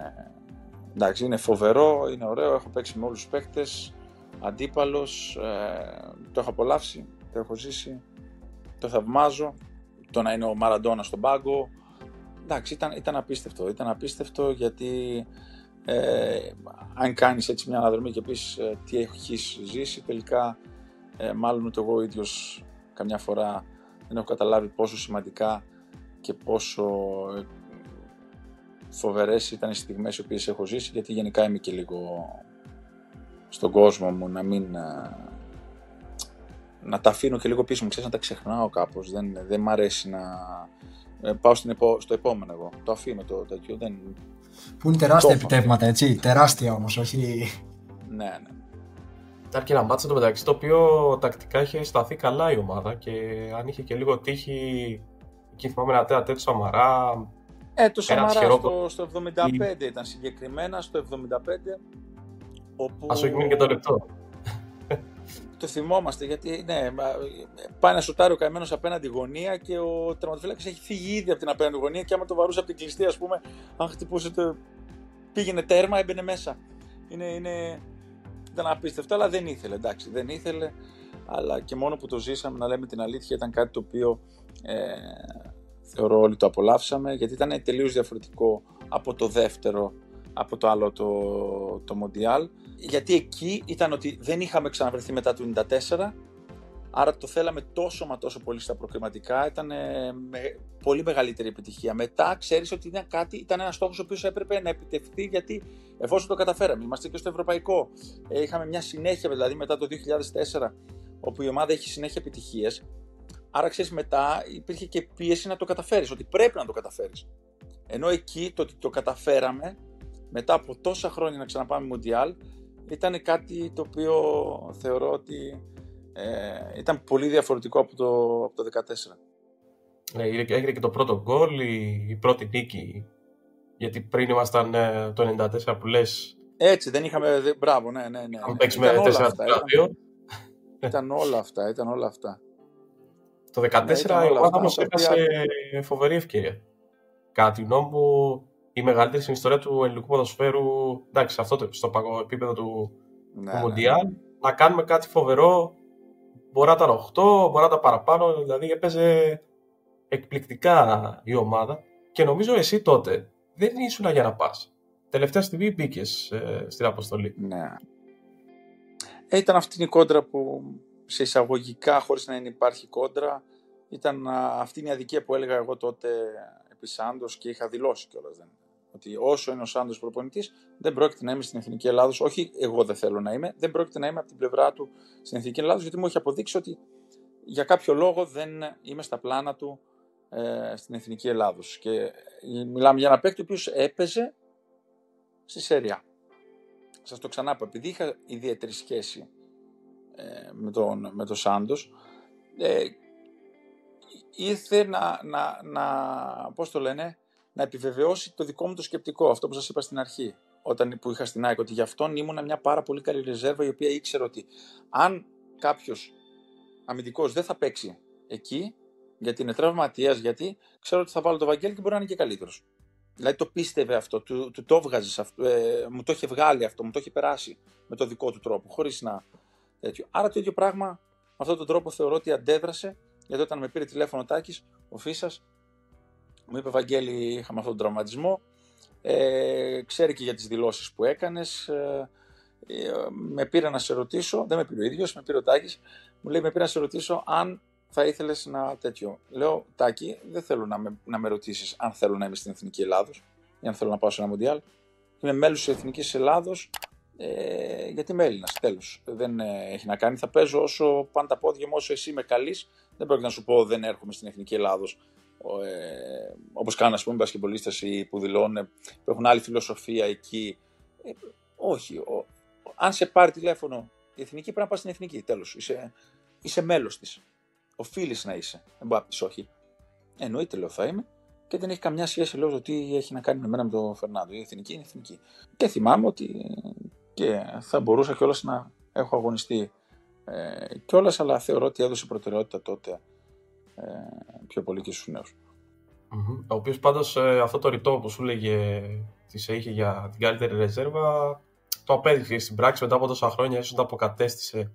εντάξει, είναι φοβερό, είναι ωραίο. Έχω παίξει με όλους τους παίκτες. Αντίπαλος, ε, το έχω απολαύσει, το έχω ζήσει, το θαυμάζω. Το να είναι ο Μαραντόνα στον πάγκο. Εντάξει, ήταν, ήταν απίστευτο. Ήταν απίστευτο γιατί ε, αν κάνεις έτσι μια αναδρομή και πεις ε, τι έχεις ζήσει, τελικά ε, μάλλον ούτε εγώ ίδιος καμιά φορά δεν έχω καταλάβει πόσο σημαντικά και πόσο ε, φοβερές ήταν οι στιγμές οι οποίες έχω ζήσει γιατί γενικά είμαι και λίγο στον κόσμο μου να μην ε, να τα αφήνω και λίγο πίσω μου, ξέρεις να τα ξεχνάω κάπως. Δεν, δεν μ' αρέσει να πάω στην στο επόμενο εγώ. Το αφήνω το τέτοιο δεν... που είναι τεράστια επιτεύγματα έτσι, τεράστια όμως όχι... Ναι, ναι. Ήταν και ένα μάτσο το μεταξύ το οποίο τακτικά είχε σταθεί καλά η ομάδα και αν είχε και λίγο τύχη. Εκεί θυμάμαι ένα τέτοιο Σαμαρά. Ε, το Σαμαρά στο, στο 75 ήταν συγκεκριμένα, στο 75. Όπου... Ας όχι μείνει και το λεπτό. το θυμόμαστε γιατί ναι, πάει να σουτάρει ο καημένος απέναντι γωνία και ο τερματοφύλακας έχει φύγει ήδη από την απέναντι γωνία και άμα το βαρούσε από την κλειστή, ας πούμε, αν χτυπούσε το. πήγαινε τέρμα, έμπαινε μέσα. Είναι, είναι, ήταν απίστευτο, αλλά δεν ήθελε. Εντάξει, δεν ήθελε. Αλλά και μόνο που το ζήσαμε, να λέμε την αλήθεια, ήταν κάτι το οποίο ε, θεωρώ όλοι το απολαύσαμε, γιατί ήταν τελείως διαφορετικό από το δεύτερο, από το άλλο το, το Μοντιάλ. Γιατί εκεί ήταν ότι δεν είχαμε ξαναβρεθεί μετά το 94 Άρα το θέλαμε τόσο μα τόσο πολύ στα προκριματικά, ήταν με πολύ μεγαλύτερη επιτυχία. Μετά ξέρεις ότι ήταν, κάτι, ήταν ένας στόχος ο οποίος έπρεπε να επιτευχθεί γιατί εφόσον το καταφέραμε, είμαστε και στο ευρωπαϊκό. Ε, είχαμε μια συνέχεια δηλαδή μετά το 2004, όπου η ομάδα έχει συνέχεια επιτυχίες. Άρα ξέρεις μετά υπήρχε και πίεση να το καταφέρεις, ότι πρέπει να το καταφέρεις. Ενώ εκεί το ότι το καταφέραμε, μετά από τόσα χρόνια να ξαναπάμε Μουντιάλ, ήταν κάτι το οποίο θεωρώ ότι ε, ήταν πολύ διαφορετικό από το, από το 2014. Ναι, έγινε και το πρώτο γκολ, η, η πρώτη νίκη Γιατί πριν ήμασταν ε, το 94 που λες... Έτσι, δεν είχαμε... Μπράβο, ναι, ναι, ναι. Είχαμε παίξει με 4 ήταν, ήταν όλα αυτά, ήταν όλα αυτά. Το 2014 ναι, η ομάδα μας έχασε φοβερή ευκαιρία. Κάτι γνώμη μου, η μεγαλύτερη στην ιστορία του ελληνικού ποδοσφαίρου, εντάξει, αυτό στο επίπεδο του, ναι, του ναι, ναι. να κάνουμε κάτι φοβερό. Μπορεί να ήταν 8, μπορεί να ήταν παραπάνω, δηλαδή έπαιζε εκπληκτικά η ομάδα. Και νομίζω εσύ τότε δεν ήσουν για να πας. Τελευταία στιγμή μπήκες ε, στην αποστολή. Ναι. Ε, ήταν αυτή η κόντρα που σε εισαγωγικά, χωρίς να υπάρχει κόντρα, ήταν αυτή η αδικία που έλεγα εγώ τότε επί Σάντος και είχα δηλώσει κιόλας. Ότι όσο είναι ο Σάντος προπονητής, δεν πρόκειται να είμαι στην Εθνική Ελλάδος. Όχι, εγώ δεν θέλω να είμαι, δεν πρόκειται να είμαι από την πλευρά του στην Εθνική Ελλάδος, γιατί μου έχει αποδείξει ότι για κάποιο λόγο δεν είμαι στα πλάνα του ε, στην Εθνική Ελλάδος. Και μιλάμε για ένα παίκτη ο οποίος έπαιζε στη Σέρια. Σας το ξανά πω, επειδή είχα ιδιαίτερη σχέση ε, με τον, με τον Σάντος, ε, ήρθε να, να, να, πώς το λένε, να επιβεβαιώσει το δικό μου το σκεπτικό, αυτό που σας είπα στην αρχή, όταν που είχα στην ΑΕΚ, ότι γι' αυτόν ήμουν μια πάρα πολύ καλή ρεζέρβα, η οποία ήξερε ότι αν κάποιος αμυντικός δεν θα παίξει εκεί, γιατί είναι τραυματίας, γιατί ξέρω ότι θα βάλω το Βαγγέλη και μπορεί να είναι και καλύτερος. Δηλαδή το πίστευε αυτό, του, του το έβγαζες αυτό, ε, μου το είχε βγάλει αυτό, μου το είχε περάσει με το δικό του τρόπο, χωρίς να. Τέτοιο. Άρα το ίδιο πράγμα, με αυτόν τον τρόπο θεωρώ ότι αντέδρασε, γιατί όταν με πήρε τηλέφωνο ο Τάκης, ο Φίσας, μου είπε Βαγγέλη, είχαμε αυτόν τον τραυματισμό. Ε, ξέρει και για τις δηλώσεις που έκανες. Ε, ε, με πήρε να σε ρωτήσω, δεν με πήρε ο ίδιος, με πήρε ο Τάκης, μου λέει: Με πήρε να σε ρωτήσω αν θα ήθελες να τέτοιο. Λέω, Τάκη, δεν θέλω να με, να με ρωτήσεις αν θέλω να είμαι στην Εθνική Ελλάδος ή αν θέλω να πάω σε ένα Μοντιάλ. Είμαι μέλος της Εθνικής Ελλάδος ε, γιατί είμαι Έλληνας. Τέλος. Δεν ε, έχει να κάνει. Θα παίζω όσο πάνε τα πόδια μου, όσο εσύ είμαι καλή. Δεν πρόκειται να σου πω δεν έρχομαι στην Εθνική Ελλάδος. Ε, Όπως κάνουν, ας πούμε, μπασκεμπολίστε που δηλώνουν, που έχουν άλλη φιλοσοφία εκεί. Ε, όχι. Ο, αν σε πάρει τηλέφωνο η Εθνική, πρέπει να πας στην Εθνική. Τέλος. Είσαι, είσαι μέλος της. Οφείλεις να είσαι. Δεν μπορεί να πεις όχι. Εννοείται, λέω, θα είμαι. Και δεν έχει καμιά σχέση, λέω, ότι έχει να κάνει με μένα με τον Φερνάντο. Η εθνική είναι εθνική. Και θυμάμαι ότι και θα μπορούσα κιόλας να έχω αγωνιστεί ε, κιόλας, αλλά θεωρώ ότι έδωσε προτεραιότητα τότε ε, πιο πολύ και στους νέους. Mm-hmm. Ο οποίος πάντως ε, αυτό το ρητό που σου έλεγε ότι σε είχε για την καλύτερη ρεζέρβα, το απέδειξε στην πράξη μετά από τόσα χρόνια, ίσως το αποκατέστησε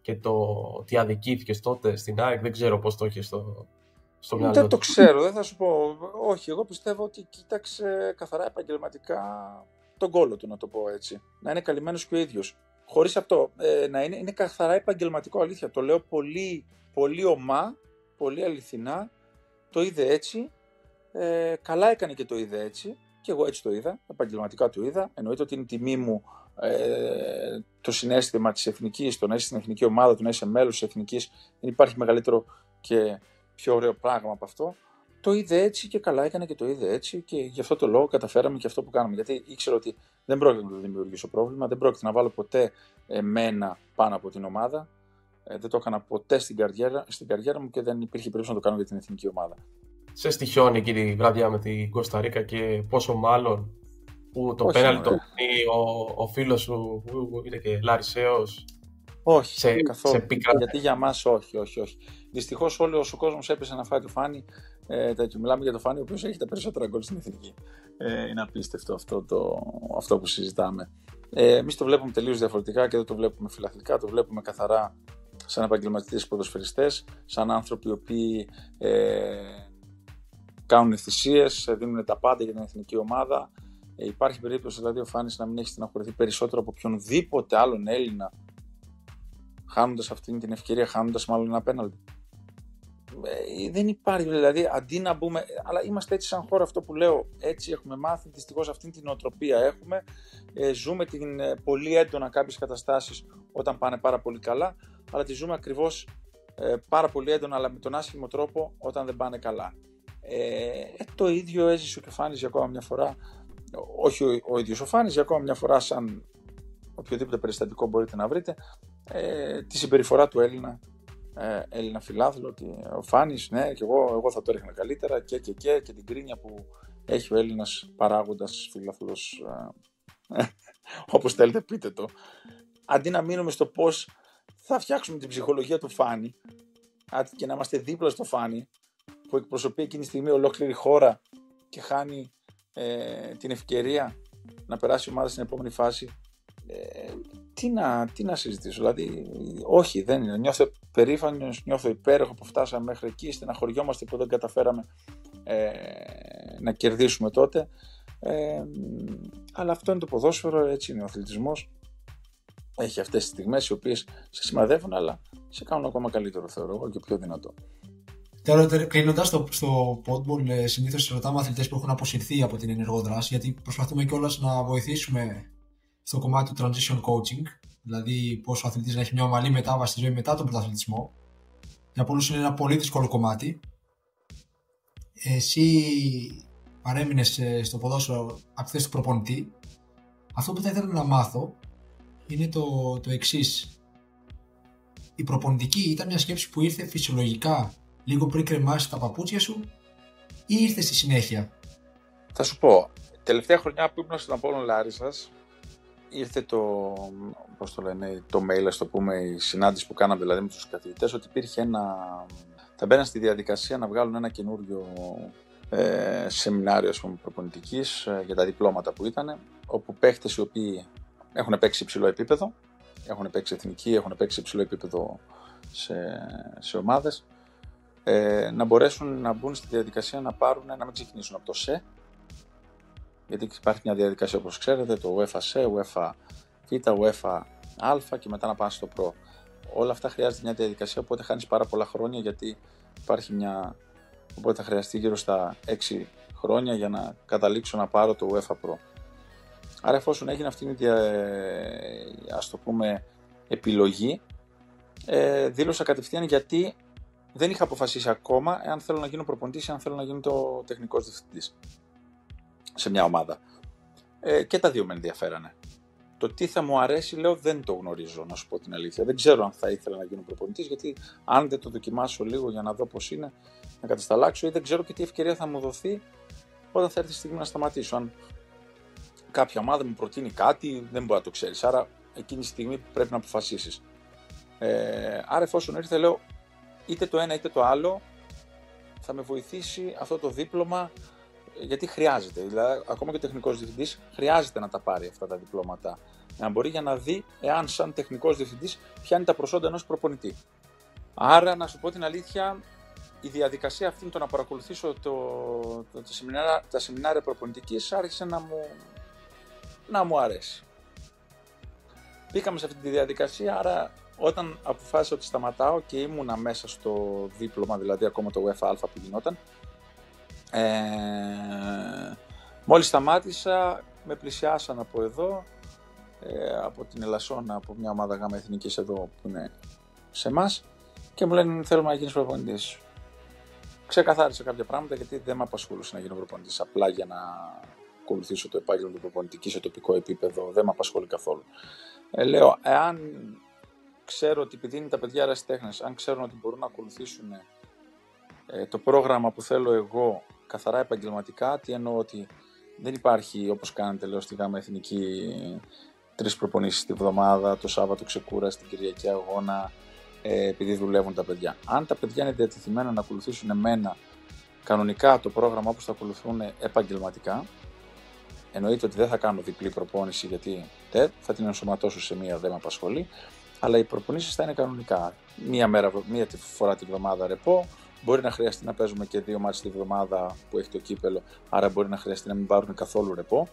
και το ότι αδικήθηκε τότε στην ΑΕΚ, δεν ξέρω πώς το είχε στο, στο μυαλό Δεν το ξέρω, δεν θα σου πω. Όχι, εγώ πιστεύω ότι κοίταξε καθαρά επαγγελματικά τον κόλο του, να το πω έτσι. Να είναι καλυμμένος και ο ίδιος. Χωρίς αυτό ε, να είναι, είναι καθαρά επαγγελματικό αλήθεια. Το λέω πολύ, πολύ ομά, πολύ αληθινά. Το είδε έτσι. Ε, καλά έκανε και το είδε έτσι. Και εγώ έτσι το είδα. Επαγγελματικά το είδα. Εννοείται ότι είναι τιμή μου ε, το συνέστημα της εθνικής, το να είσαι στην εθνική ομάδα, το να είσαι μέλος της εθνικής, δεν υπάρχει μεγαλύτερο και πιο ωραίο πράγμα από αυτό. Το είδε έτσι και καλά έκανε και το είδε έτσι και γι' αυτό το λόγο καταφέραμε και αυτό που κάναμε. Γιατί ήξερα ότι δεν πρόκειται να το δημιουργήσω πρόβλημα, δεν πρόκειται να βάλω ποτέ εμένα πάνω από την ομάδα. Ε, δεν το έκανα ποτέ στην καριέρα, στην καριέρα μου και δεν υπήρχε περίπτωση να το κάνω για την εθνική ομάδα. Σε στοιχιώνει εκεί τη βραδιά με την Κωνσταντίνα και πόσο μάλλον που το πέναλτι το κάνει ο, ο φίλος σου που είναι και Λαρισαίο. Όχι, σε, καθόλου. Σε Γιατί για μας όχι, όχι, όχι. Δυστυχώς όλο ο κόσμος έπεσε να φάει το φάνη. Ε, τέτοιο. Μιλάμε για το φάνη, ο οποίος έχει τα περισσότερα γκολ στην εθνική. Ε, είναι απίστευτο αυτό, το, αυτό που συζητάμε. Ε, Εμείς το βλέπουμε τελείως διαφορετικά και δεν το βλέπουμε φιλαθλικά, το βλέπουμε καθαρά σαν επαγγελματίες ποδοσφαιριστές, σαν άνθρωποι οι οποίοι ε, κάνουν θυσίες, δίνουν τα πάντα για την εθνική ομάδα. Ε, υπάρχει περίπτωση δηλαδή ο Φάνης να μην έχει στεναχωρηθεί περισσότερο από οποιονδήποτε άλλον Έλληνα χάνοντας αυτή την ευκαιρία, χάνοντας μάλλον ένα πέναλτι. Ε, δεν υπάρχει δηλαδή αντί να μπούμε. Αλλά είμαστε έτσι σαν χώρα, αυτό που λέω. Έτσι έχουμε μάθει. Δυστυχώς αυτή την οτροπία έχουμε. Ε, ζούμε την, ε, πολύ έντονα κάποιες καταστάσεις όταν πάνε πάρα πολύ καλά. Αλλά τη ζούμε ακριβώς ε, πάρα πολύ έντονα, αλλά με τον άσχημο τρόπο όταν δεν πάνε καλά. Ε, το ίδιο έζησε ο Κεφάνης για ακόμα μια φορά όχι ο, ο ίδιος ο Φάνης, για ακόμα μια φορά σαν οποιοδήποτε περιστατικό μπορείτε να βρείτε, ε, τη συμπεριφορά του Έλληνα, ε, Έλληνα φιλάθλου, ότι ο Φάνης, ναι, και εγώ, εγώ θα το έριχνα καλύτερα και, και, και, και την κρίνια που έχει ο Έλληνας παράγοντας φιλαθλό. Ε, *laughs* Όπως θέλετε, πείτε το. Αντί να μείνουμε στο πώς θα φτιάξουμε την ψυχολογία του Φάνη και να είμαστε δίπλα στο Φάνη που εκπροσωπεί εκείνη τη στιγμή ολόκληρη χώρα και χάνει ε, την ευκαιρία να περάσει η ομάδα στην επόμενη φάση. Ε, τι, να, τι να συζητήσω, δηλαδή όχι δεν είναι. Νιώθω περήφανος, νιώθω υπέροχο που φτάσαμε μέχρι εκεί, στεναχωριόμαστε που δεν καταφέραμε ε, να κερδίσουμε τότε. Ε, αλλά αυτό είναι το ποδόσφαιρο, έτσι είναι ο αθλητισμός. Έχει αυτές τις στιγμές οι οποίες σε σημαδεύουν, αλλά σε κάνουν ακόμα καλύτερο θεωρώ εγώ και πιο δυνατό. Τώρα, κλείνοντας στο, στο Podball, ε, συνήθως ρωτάμε αθλητές που έχουν αποσυρθεί από την ενεργό δράση, γιατί προσπαθούμε κιόλας να βοηθήσουμε στο κομμάτι του transition coaching, δηλαδή πώς ο αθλητής να έχει μια ομαλή μετάβαση στη ζωή μετά τον πρωταθλητισμό. Για πολλούς είναι ένα πολύ δύσκολο κομμάτι. Εσύ παρέμεινες στο ποδόσφαιρο από τη θέση του προπονητή. Αυτό που θα ήθελα να μάθω είναι το, το εξής. Η προπονητική ήταν μια σκέψη που ήρθε φυσιολογικά λίγο πριν κρεμάσει τα παπούτσια σου ή ήρθε στη συνέχεια; Θα σου πω, τελευταία χρονιά που ήμουν στον Απόλλων Λάρισας ήρθε το, πώς το λένε, το mail, ας το πούμε, η συνάντηση που κάναμε δηλαδή με τους καθηγητές ότι υπήρχε ένα, θα μπαίναν στη διαδικασία να βγάλουν ένα καινούριο ε, σεμινάριο ας πούμε, προπονητικής ε, για τα διπλώματα που ήταν, όπου παίχτες οι οποίοι έχουν παίξει υψηλό επίπεδο, έχουν παίξει εθνική, έχουν παίξει υψηλό επίπεδο σε, σε ομάδες, ε, να μπορέσουν να μπουν στη διαδικασία να πάρουν, να μην ξεκινήσουν από το ΣΕ, γιατί υπάρχει μια διαδικασία όπως ξέρετε, το UEFA ΣΕ, UEFA Β, UEFA Α και μετά να πάνε στο Pro. Όλα αυτά χρειάζεται μια διαδικασία, οπότε χάνεις πάρα πολλά χρόνια γιατί υπάρχει μια... Οπότε θα χρειαστεί γύρω στα 6 χρόνια για να καταλήξω να πάρω το UEFA Pro. Άρα εφόσον έγινε αυτή η ας το πούμε επιλογή, ε, δήλωσα κατευθείαν γιατί δεν είχα αποφασίσει ακόμα εάν θέλω να γίνω προπονητής ή αν θέλω να γίνω το τεχνικός διευθυντής σε μια ομάδα. Ε, και τα δύο με ενδιαφέρανε. Το τι θα μου αρέσει, λέω, δεν το γνωρίζω, να σου πω την αλήθεια. Δεν ξέρω αν θα ήθελα να γίνω προπονητής, γιατί αν δεν το δοκιμάσω λίγο για να δω πώς είναι, να κατασταλάξω ή δεν ξέρω και τι ευκαιρία θα μου δοθεί όταν θα έρθει η στιγμή να σταματήσω. Αν κάποια ομάδα μου προτείνει κάτι, δεν μπορεί να το ξέρεις. Άρα εκείνη τη στιγμή πρέπει να αποφασίσεις. Ε, άρα εφόσον ήρθε, λέω, είτε το ένα είτε το άλλο θα με βοηθήσει αυτό το δίπλωμα γιατί χρειάζεται. Δηλαδή, ακόμα και ο τεχνικός διευθυντής χρειάζεται να τα πάρει αυτά τα διπλώματα. Να μπορεί για να δει εάν, σαν τεχνικός διευθυντής, πιάνει τα προσόντα ενός προπονητή. Άρα, να σου πω την αλήθεια, η διαδικασία αυτή το να παρακολουθήσω το, το, το σεμινάρια, τα σεμινάρια προπονητικής άρχισε να μου, να μου αρέσει. Μπήκαμε σε αυτή τη διαδικασία, άρα όταν αποφάσισα ότι σταματάω και ήμουνα μέσα στο δίπλωμα, δηλαδή ακόμα το UEFA που γινόταν, ε, μόλις σταμάτησα, με πλησιάσαν από εδώ, ε, από την Ελασσόνα, από μια ομάδα γάμα εθνικής εδώ που είναι σε εμάς και μου λένε θέλουμε να γίνεις προπονητής. Ξεκαθάρισα κάποια πράγματα γιατί δεν με απασχολούσε να γίνω προπονητής απλά για να ακολουθήσω το επάγγελμα του προπονητική σε τοπικό επίπεδο, δεν με απασχολεί καθόλου. Ε, λέω, εάν ξέρω ότι επειδή είναι τα παιδιά αραστέχνε, αν ξέρουν ότι μπορούν να ακολουθήσουν ε, το πρόγραμμα που θέλω εγώ καθαρά επαγγελματικά, τι εννοώ ότι δεν υπάρχει όπως κάνετε λέω στη ΓΑΜΑ Εθνική τρεις προπονήσεις τη βδομάδα, το Σάββατο ξεκούρα, την Κυριακή αγώνα, ε, επειδή δουλεύουν τα παιδιά. Αν τα παιδιά είναι διατεθειμένα να ακολουθήσουν εμένα κανονικά το πρόγραμμα όπως το ακολουθούν επαγγελματικά, εννοείται ότι δεν θα κάνω διπλή προπόνηση γιατί θα την ενσωματώσω σε μία, δεν με απασχολεί, αλλά οι προπονήσεις θα είναι κανονικά. Μία, μέρα, μία φορά τη βδομάδα ρεπό, Μπορεί να χρειαστεί να παίζουμε και δύο μάτς τη βδομάδα που έχει το κύπελο, άρα μπορεί να χρειαστεί να μην πάρουν καθόλου ρεπό.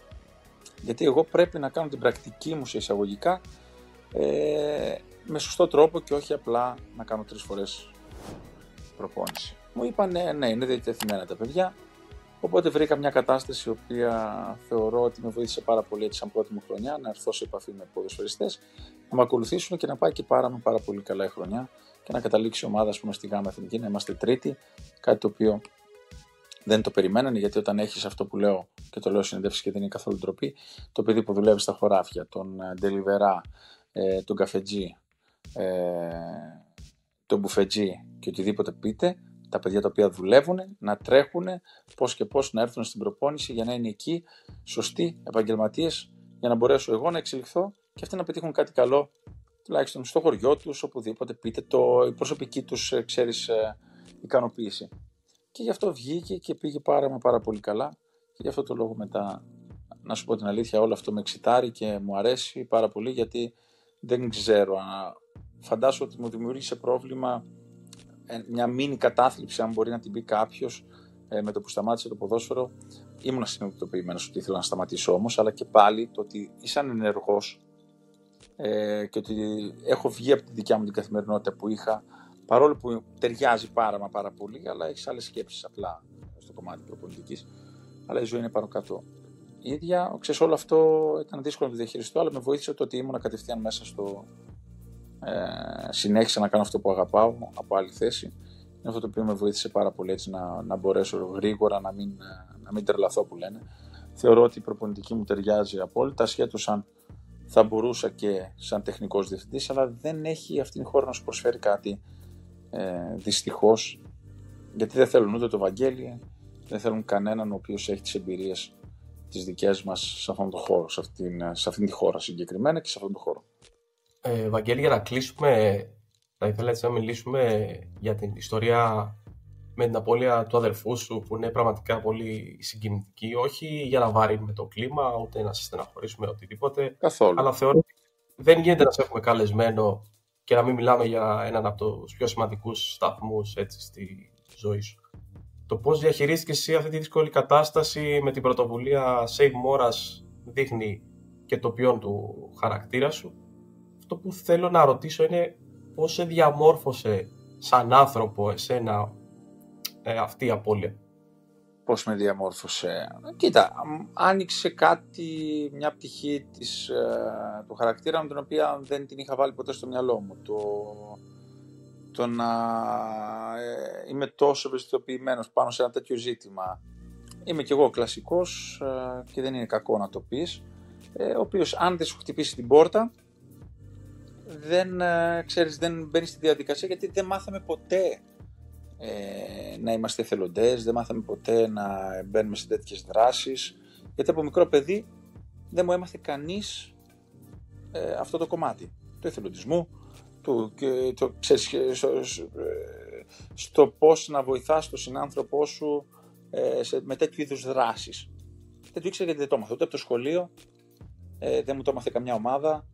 Γιατί εγώ πρέπει να κάνω την πρακτική μου σε εισαγωγικά ε, με σωστό τρόπο και όχι απλά να κάνω τρεις φορές προπόνηση. Μου είπαν ναι, ναι, είναι διατεθειμένα τα παιδιά, οπότε βρήκα μια κατάσταση η οποία θεωρώ ότι με βοήθησε πάρα πολύ έτσι σαν πρώτη μου χρονιά να έρθω σε επαφή με ποδοσφαιριστές, να με ακολουθήσουν και να πάει και πάρα με πάρα πολύ καλά η χρονιά και να καταλήξει η ομάδα πούμε, στη ΓΑΜΑ Εθνική να είμαστε τρίτη. Κάτι το οποίο δεν το περιμένανε γιατί όταν έχεις αυτό που λέω και το λέω συνεντεύξεις και δεν είναι καθόλου ντροπή, το παιδί που δουλεύει στα χωράφια, τον ε, ντελιβερά, ε, τον καφετζή, ε, τον μπουφετζή και οτιδήποτε πείτε, τα παιδιά τα οποία δουλεύουν, να τρέχουν πώς και πώς να έρθουν στην προπόνηση για να είναι εκεί σωστοί επαγγελματίες για να μπορέσω εγώ να εξελιχθώ και αυτοί να πετύχουν κάτι καλό τουλάχιστον στο χωριό τους, οπουδήποτε πείτε το, η προσωπική τους, ε, ξέρεις, ε, ικανοποίηση. Και γι' αυτό βγήκε και πήγε πάρα μα πάρα πολύ καλά και γι' αυτό το λόγο μετά, να σου πω την αλήθεια, όλο αυτό με εξητάρει και μου αρέσει πάρα πολύ γιατί δεν ξέρω, φαντάσου ότι μου δημιούργησε πρόβλημα ε, μια μίνι κατάθλιψη, αν μπορεί να την πει κάποιος, με το που σταμάτησε το ποδόσφαιρο. Ήμουν συνειδητοποιημένος ότι ήθελα να σταματήσω όμως, αλλά και πάλι το ότι ήσαν ενεργός ε, και ότι έχω βγει από τη δικιά μου την καθημερινότητα που είχα, παρόλο που ταιριάζει πάρα μα πάρα πολύ, αλλά έχεις άλλες σκέψεις απλά στο κομμάτι προπονητικής. Αλλά η ζωή είναι πάνω κάτω ίδια. Ξέρεις, όλο αυτό ήταν δύσκολο να το διαχειριστώ, αλλά με βοήθησε το ότι ήμουν κατευθείαν μέσα στο. Ε, συνέχισα να κάνω αυτό που αγαπάω από άλλη θέση. Είναι αυτό το οποίο με βοήθησε πάρα πολύ έτσι να, να μπορέσω γρήγορα να μην, να μην τρελαθώ που λένε. Θεωρώ ότι η προπονητική μου ταιριάζει απόλυτα, ασχέτως αν θα μπορούσα και σαν τεχνικός διευθυντής, αλλά δεν έχει αυτήν την χώρα να σου προσφέρει κάτι ε, δυστυχώς, γιατί δεν θέλουν ούτε το Βαγγέλη, δεν θέλουν κανέναν ο οποίος έχει τις εμπειρίες τις δικές μας σε αυτόν τον χώρο, σε αυτήν, σε αυτήν τη χώρα συγκεκριμένα και σε αυτόν τον χώρο. Ε, Βαγγέλη, για να κλείσουμε, θα ήθελα έτσι να μιλήσουμε για την ιστορία με την απώλεια του αδερφού σου που είναι πραγματικά πολύ συγκινητική, όχι για να βαρύνουμε το κλίμα, ούτε να σε στεναχωρήσουμε οτιδήποτε. Καθόλου. Αλλά θεωρώ ότι δεν γίνεται να σε έχουμε καλεσμένο και να μην μιλάμε για έναν από τους πιο σημαντικούς σταθμούς στη ζωή σου. Το πώς διαχειρίστηκες εσύ αυτή τη δύσκολη κατάσταση με την πρωτοβουλία Save Moras δείχνει και το ποιόν του χαρακτήρα σου. Αυτό που θέλω να ρωτήσω είναι πώς σε διαμόρφωσε σαν άνθρωπο εσένα ε, αυτή η απώλεια. Πώς με διαμόρφωσε. Κοίτα, άνοιξε κάτι, μια πτυχή της, ε, του χαρακτήρα μου, την οποία δεν την είχα βάλει ποτέ στο μυαλό μου. Το, το να ε, είμαι τόσο ευαισθητοποιημένος πάνω σε ένα τέτοιο ζήτημα. Είμαι κι εγώ κλασικός ε, και δεν είναι κακό να το πεις, ε, ο οποίος αν δεν σου χτυπήσει την πόρτα, δεν, ξέρεις, δεν μπαίνει στη διαδικασία γιατί δεν μάθαμε ποτέ ε, να είμαστε εθελοντές, δεν μάθαμε ποτέ να μπαίνουμε σε τέτοιες δράσεις, γιατί από μικρό παιδί δεν μου έμαθε κανείς ε, αυτό το κομμάτι του εθελοντισμού, του, και το, ξέρεις, στο, στο πώς να βοηθάς τον συνάνθρωπό σου ε, σε, με τέτοιου είδους δράσεις. Δεν το ήξερα γιατί δεν το έμαθα ούτε από το σχολείο, ε, δεν μου το έμαθε καμιά ομάδα,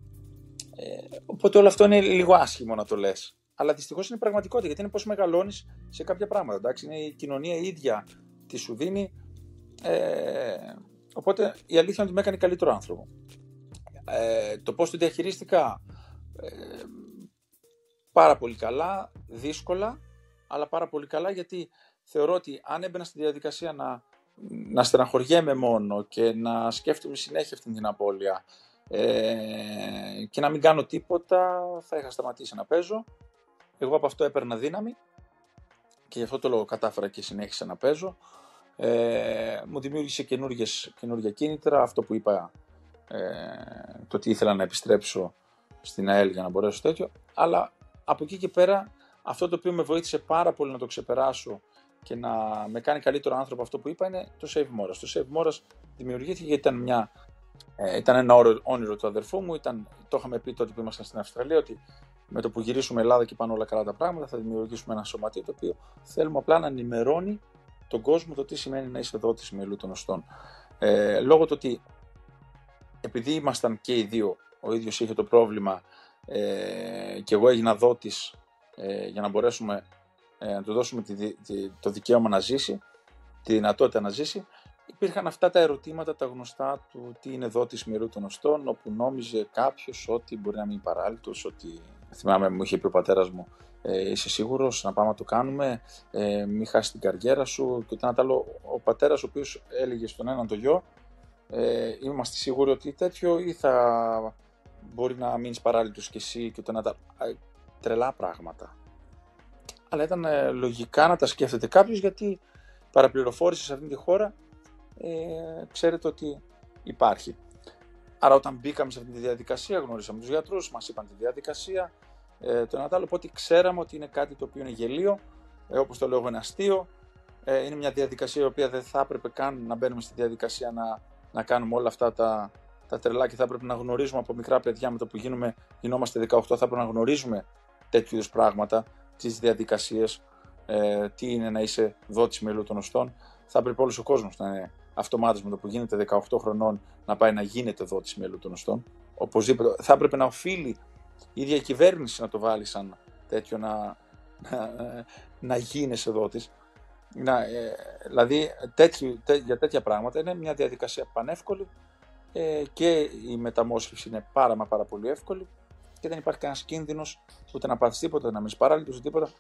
ε, οπότε όλο αυτό είναι λίγο άσχημο να το λες αλλά δυστυχώς είναι πραγματικότητα γιατί είναι πώ μεγαλώνεις σε κάποια πράγματα. Εντάξει, είναι η κοινωνία η ίδια τι σου δίνει. Ε, οπότε η αλήθεια είναι ότι με έκανε καλύτερο άνθρωπο. Ε, το πώς το διαχειρίστηκα ε, πάρα πολύ καλά, δύσκολα, αλλά πάρα πολύ καλά γιατί θεωρώ ότι αν έμπαινα στη διαδικασία να, να στεναχωριέμαι μόνο και να σκέφτομαι συνέχεια αυτή την απώλεια ε, και να μην κάνω τίποτα, θα είχα σταματήσει να παίζω εγώ από αυτό έπαιρνα δύναμη και γι' αυτό το λόγο κατάφερα και συνέχισα να παίζω. Ε, μου δημιούργησε καινούργια κίνητρα, αυτό που είπα, ε, το ότι ήθελα να επιστρέψω στην ΑΕΛ για να μπορέσω τέτοιο, αλλά από εκεί και πέρα αυτό το οποίο με βοήθησε πάρα πολύ να το ξεπεράσω και να με κάνει καλύτερο άνθρωπο αυτό που είπα είναι το Save Moras. Το Save Moras δημιουργήθηκε γιατί ήταν, μια, ε, ήταν ένα όνειρο του αδερφού μου, ήταν, το είχαμε πει τότε που ήμασταν στην Αυστραλία ότι με το που γυρίσουμε Ελλάδα και πάνε όλα καλά τα πράγματα, θα δημιουργήσουμε ένα σωματείο το οποίο θέλουμε απλά να ενημερώνει τον κόσμο το τι σημαίνει να είσαι δότης μελού των οστών. Ε, λόγω του ότι επειδή ήμασταν και οι δύο, ο ίδιος είχε το πρόβλημα ε, και εγώ έγινα δότης ε, για να μπορέσουμε ε, να του δώσουμε τη, το δικαίωμα να ζήσει, τη δυνατότητα να ζήσει, υπήρχαν αυτά τα ερωτήματα τα γνωστά του τι είναι δότης μερού των οστών, όπου νόμιζε κάποιος ότι μπορεί να μην είναι παράλυτος, ότι Θυμάμαι, μου είχε πει ο πατέρας μου, ε, είσαι σίγουρος να πάμε να το κάνουμε, ε, μην χάσεις την καριέρα σου. Και ήταν άλλο, ο πατέρας ο οποίος έλεγε στον έναν το γιο, ε, είμαστε σίγουροι ότι τέτοιο ή θα μπορεί να μείνεις παράλληλος κι εσύ και ούτε να τα. τρελά πράγματα. Αλλά ήταν ε, λογικά να τα σκέφτεται κάποιος γιατί παραπληροφόρηση σε αυτήν τη χώρα ε, ξέρετε ότι υπάρχει. Άρα, όταν μπήκαμε σε αυτή τη διαδικασία, γνωρίσαμε τους γιατρούς, μας είπαν τη διαδικασία, ε, το ένα άλλο. Οπότε ξέραμε ότι είναι κάτι το οποίο είναι γελίο ε, όπως το λέω εγώ, είναι αστείο. Ε, είναι μια διαδικασία η οποία δεν θα έπρεπε καν να μπαίνουμε στη διαδικασία να, να κάνουμε όλα αυτά τα, τα τρελά και θα έπρεπε να γνωρίζουμε από μικρά παιδιά με το που γίνουμε, γινόμαστε 18, θα έπρεπε να γνωρίζουμε τέτοιου είδους πράγματα, τις διαδικασίες, ε, τι είναι να είσαι δότης μελού των οστών. Θα έπρεπε όλος ο κόσμος να είναι αυτομάτως με το που γίνεται 18 χρονών να πάει να γίνεται δότης μελού των οστών. Οπωσδήποτε. Θα έπρεπε να οφείλει η ίδια η κυβέρνηση να το βάλει σαν τέτοιο να, να, να γίνεσαι δότης. Να, ε, δηλαδή τέτοι, τέ, για τέτοια πράγματα είναι μια διαδικασία πανεύκολη ε, και η μεταμόσχευση είναι πάρα μα πάρα πολύ εύκολη και δεν υπάρχει κανένας κίνδυνος ούτε να πάθεις τίποτα, να μην παράλυτο τίποτα.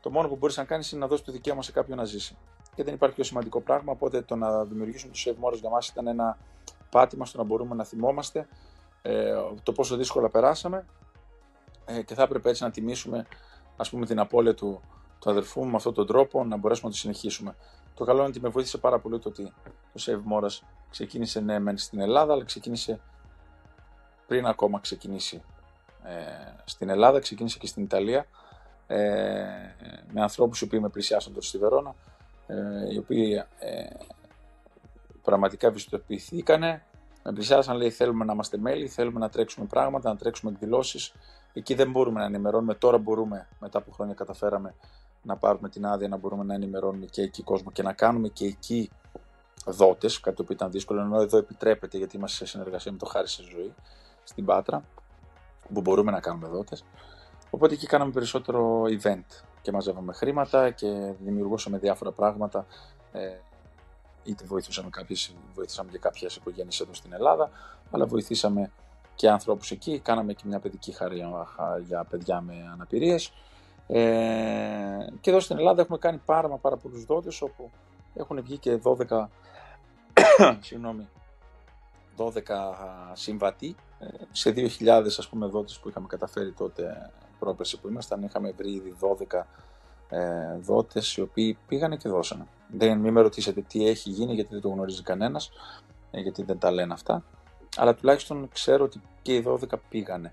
Το μόνο που μπορείς να κάνεις είναι να δώσεις το δικαίωμα σε κάποιον να ζήσει. Και δεν υπάρχει πιο σημαντικό πράγμα. Οπότε το να δημιουργήσουμε του save για μας ήταν ένα πάτημα στο να μπορούμε να θυμόμαστε ε, το πόσο δύσκολα περάσαμε ε, και θα έπρεπε έτσι να τιμήσουμε ας πούμε, την απώλεια του, του αδερφού μου με αυτόν τον τρόπο να μπορέσουμε να το συνεχίσουμε. Το καλό είναι ότι με βοήθησε πάρα πολύ το ότι το Save Moras ξεκίνησε ναι μεν στην Ελλάδα, αλλά ξεκίνησε πριν ακόμα ξεκινήσει ε, στην Ελλάδα, ξεκίνησε και στην Ιταλία ε, με ανθρώπους οι οποίοι με πλησιάσαν τότε στη Βερόνα, ε, οι οποίοι ε, πραγματικά ευαισθητοποιηθήκανε, με πλησιάσαν, λέει θέλουμε να είμαστε μέλη, θέλουμε να τρέξουμε πράγματα, να τρέξουμε εκδηλώσεις. Εκεί δεν μπορούμε να ενημερώνουμε, τώρα μπορούμε, μετά από χρόνια καταφέραμε να πάρουμε την άδεια να μπορούμε να ενημερώνουμε και εκεί κόσμο και να κάνουμε και εκεί δότες, κάτι το οποίο ήταν δύσκολο, ενώ εδώ επιτρέπεται γιατί είμαστε σε συνεργασία με το Χάρη σε Ζωή στην Πάτρα, που μπορούμε να κάνουμε δότες. Οπότε εκεί κάναμε περισσότερο event και μαζεύαμε χρήματα και δημιουργούσαμε διάφορα πράγματα. Ε, είτε βοηθούσαμε, κάποιες, βοηθήσαμε και κάποιες οικογένειες εδώ στην Ελλάδα, αλλά βοηθήσαμε και ανθρώπους εκεί. Κάναμε και μια παιδική χαρία για παιδιά με αναπηρίες ε, και εδώ στην Ελλάδα έχουμε κάνει πάρα, πάρα πολλούς δότες όπου έχουν βγει και 12, *coughs* συγγνώμη, 12 συμβατοί ε, σε 2.000 ας πούμε δότες που είχαμε καταφέρει τότε πρόπερση που ήμασταν είχαμε βρει ήδη 12 ε, δότες οι οποίοι πήγανε και δώσανε. Δεν μην με ρωτήσετε τι έχει γίνει γιατί δεν το γνωρίζει κανένας ε, γιατί δεν τα λένε αυτά αλλά τουλάχιστον ξέρω ότι και οι 12 πήγανε.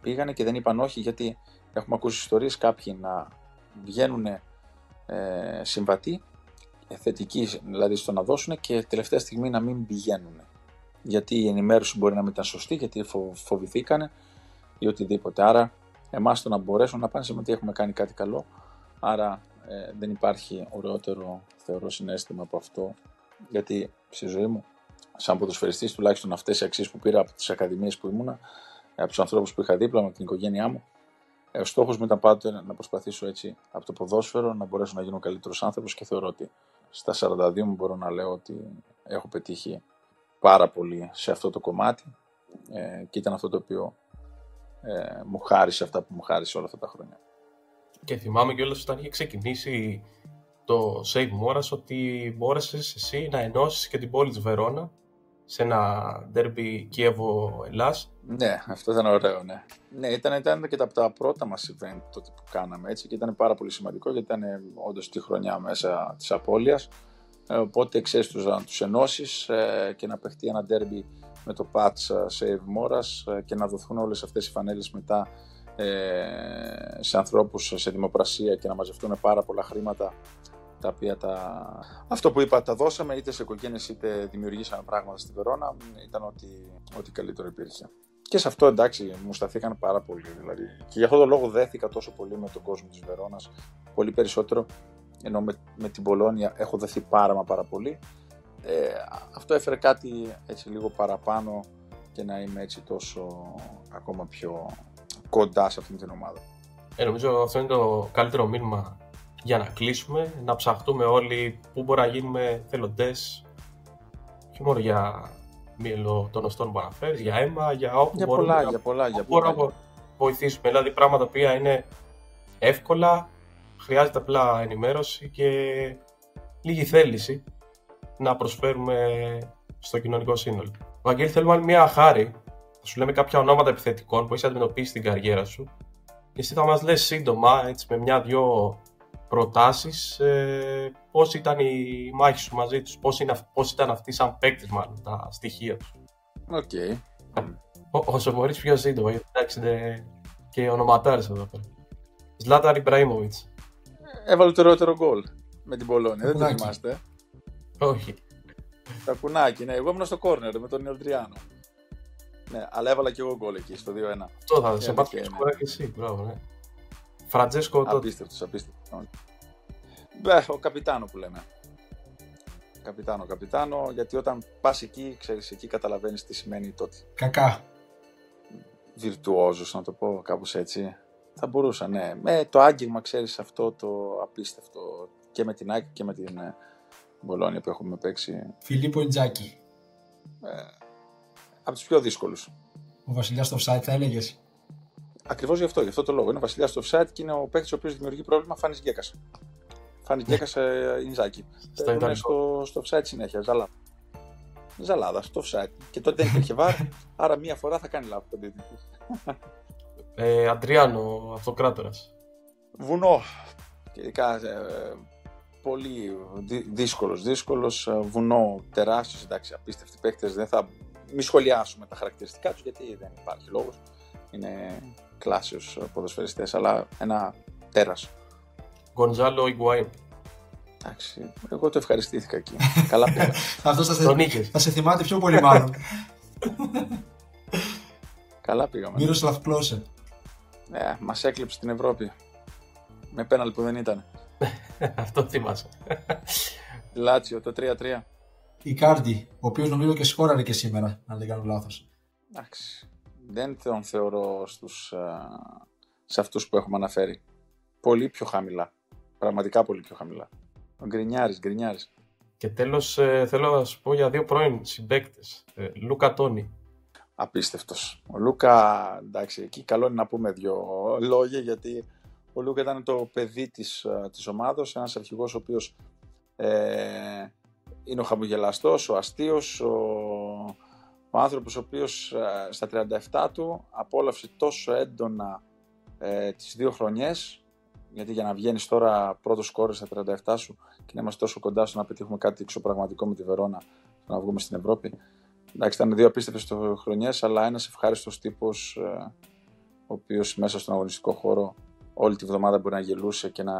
Πήγανε και δεν είπαν όχι γιατί Έχουμε ακούσει ιστορίες κάποιοι να βγαίνουν ε, συμβατοί, ε, θετικοί δηλαδή στο να δώσουν και τελευταία στιγμή να μην πηγαίνουν. Γιατί η ενημέρωση μπορεί να μην ήταν σωστή, γιατί φοβηθήκανε ή οτιδήποτε. Άρα, εμάς το να μπορέσουν να πάνε σημαίνει ότι έχουμε κάνει κάτι καλό. Άρα, ε, δεν υπάρχει ωραιότερο θεωρώ συνέστημα από αυτό. Γιατί στη ζωή μου, σαν ποδοσφαιριστής, τουλάχιστον αυτές οι αξίες που πήρα από τις ακαδημίες που ήμουνα, από τους ανθρώπους που είχα δίπλα, από την οικογένειά μου, ε, ο στόχος μου ήταν πάντοτε να προσπαθήσω έτσι από το ποδόσφαιρο να μπορέσω να γίνω ο καλύτερος άνθρωπος και θεωρώ ότι στα 42 μου μπορώ να λέω ότι έχω πετύχει πάρα πολύ σε αυτό το κομμάτι ε, και ήταν αυτό το οποίο ε, μου χάρισε αυτά που μου χάρισε όλα αυτά τα χρόνια. Και θυμάμαι κιόλας όταν είχε ξεκινήσει το Save Moras ότι μπόρεσες εσύ να ενώσεις και την πόλη της Βερόνα σε ένα derby Κίεβο-Ελλάς. Ναι, αυτό ήταν ωραίο, ναι. Ναι, ήταν, ήταν και τα, τα πρώτα μας event τότε που κάναμε έτσι και ήταν πάρα πολύ σημαντικό γιατί ήταν όντως τη χρονιά μέσα της απώλειας. Ε, οπότε ξέρεις να τους ενώσεις ε, και να παιχτεί ένα derby με το patch ε, Save Moras και να δοθούν όλες αυτές οι φανέλες μετά σε ανθρώπους σε δημοπρασία και να μαζευτούν πάρα πολλά χρήματα τα οποία τα... Αυτό που είπα, τα δώσαμε είτε σε οικογένειες είτε δημιουργήσαμε πράγματα στη Βερόνα, ήταν ότι, ό,τι καλύτερο υπήρχε. Και σε αυτό εντάξει μου σταθήκαν πάρα πολύ. Δηλαδή. Και γι' αυτό το λόγο δέθηκα τόσο πολύ με τον κόσμο της Βερόνας, πολύ περισσότερο. Ενώ με, με την Πολώνια έχω δεθεί πάρα μα πάρα πολύ. Ε, αυτό έφερε κάτι έτσι λίγο παραπάνω και να είμαι έτσι τόσο ακόμα πιο κοντά σε αυτήν την ομάδα. Ε, νομίζω αυτό είναι το καλύτερο μήνυμα για να κλείσουμε, να ψαχτούμε όλοι πού μπορεί να γίνουμε θελοντές, όχι μόνο για μήλο των οστών που αναφέρεις, για αίμα, για όπου για μπορούμε πολλά, να, για πολλά, για πολλά. να βοηθήσουμε. Δηλαδή πράγματα που είναι εύκολα, χρειάζεται απλά ενημέρωση και λίγη θέληση να προσφέρουμε στο κοινωνικό σύνολο. Βαγγέλη, θέλουμε άλλη μια χάρη. Θα σου λέμε κάποια ονόματα επιθετικών που έχεις αντιμετωπίσει στην καριέρα σου. Και εσύ θα μας λες σύντομα, έτσι, με μια-δυο προτάσεις ε, πώς ήταν η μάχη σου μαζί τους, πώς, είναι, πώς ήταν αυτοί σαν παίκτες μάλλον, τα στοιχεία τους. Οκ. Okay. όσο μπορείς πιο σύντομα, γιατί εντάξει είναι και ονοματάρες εδώ πέρα. Ζλάταν Ιμπραήμοβιτς. Έβαλε το ωραιότερο γκολ με την Πολώνια. Δεν το κουνάκι. θυμάστε. Όχι. Τα κουνάκι, ναι. Εγώ ήμουν στο κόρνερ με τον Ιολτριάνο. Ναι, αλλά έβαλα και εγώ γκολ εκεί στο 2-1. Αυτό θα σε Ε, μάθω και και είναι. και εσύ. Μπράβο, ναι. Φραντζέσκο τότε. Απίστευτος, απίστευτος. Μπε, ο καπιτάνο που λέμε. Καπιτάνο, καπιτάνο, γιατί όταν πας εκεί, ξέρεις, εκεί καταλαβαίνεις τι σημαίνει τότε. Κακά. Βιρτουόζος, να το πω κάπως έτσι. Θα μπορούσα, ναι. Με το άγγιγμα, ξέρεις, αυτό το απίστευτο και με την Άκη και με την ε, Μπολόνια που έχουμε παίξει. Φιλίππο Ιντζάκη. Από τους πιο δύσκολους. Ο βασιλιάς του offside θα έλεγες. Ακριβώς γι' αυτό, γι' αυτό το λόγο. Είναι ο βασιλιάς του offside και είναι ο παίκτης ο οποίος δημιουργεί πρόβλημα Φάνης Γκέκας. Φάνη Γκέκας ε, Ινζάκη. Στα Παίρνουν ιταλικό. στο, στο offside συνέχεια. Ζαλάδας. Ζαλάδας, στο offside. Και τότε δεν υπήρχε βάρ, άρα μία φορά θα κάνει λάθος τον τίτλο. Ε, Αντριάνο, αυτοκράτορας. Βουνό. Και ειδικά ε, πολύ δύ- δύσκολος, δύσκολος. ε, Βουνό τεράστιος, εντάξει, απίστευτοι παίκτες. Δεν θα μη σχολιάσουμε τα χαρακτηριστικά τους γιατί δεν υπάρχει λόγος. Είναι κλάσιος ποδοσφαιριστές, αλλά ένα τέρας. Γκονζάλο Ιγκουάιν. Εντάξει, εγώ το ευχαριστήθηκα εκεί. *laughs* Καλά πήγα. *laughs* Αυτό θα, Τον σε... είχε. θα σε θυμάται πιο πολύ μάλλον. *laughs* Καλά πήγαμε. Μύροσλαφ Κλώσε. Ε, μας έκλειψε την Ευρώπη. Με πέναλ που δεν ήταν. *laughs* Αυτό θυμάσαι. Λάτσιο, το 3-3. Ικάρντι, ο οποίος νομίζω και σκόραρε και σήμερα, αν δεν κάνω λάθος. Εντάξει. Δεν τον θεωρώ στους, α, σε αυτούς που έχουμε αναφέρει. Πολύ πιο χαμηλά. Πραγματικά πολύ πιο χαμηλά. Ο Γκρινιάρης, Γκρινιάρης. Και τέλος θέλω να σου πω για δύο πρώην συμπαίκτες. Ε, Λούκα Τόνι. Απίστευτος. Ο Λούκα, εντάξει, εκεί καλό είναι να πούμε δύο λόγια γιατί ο Λούκα ήταν το παιδί της, α, της ομάδος, ένας αρχηγός ο οποίος ε, είναι ο χαμογελαστός, ο αστείος, ο, ο άνθρωπος ο οποίος ε, στα 37 του απόλαυσε τόσο έντονα ε, τις δύο χρονιές γιατί για να βγαίνεις τώρα πρώτο σκόρε στα 37 σου και να είμαστε τόσο κοντά στο να πετύχουμε κάτι εξωπραγματικό με τη Βερόνα στο να βγούμε στην Ευρώπη. Εντάξει, ήταν δύο απίστευτες χρονιές, αλλά ένας ευχάριστος τύπος ε, ο οποίος μέσα στον αγωνιστικό χώρο όλη τη βδομάδα μπορεί να γελούσε και να,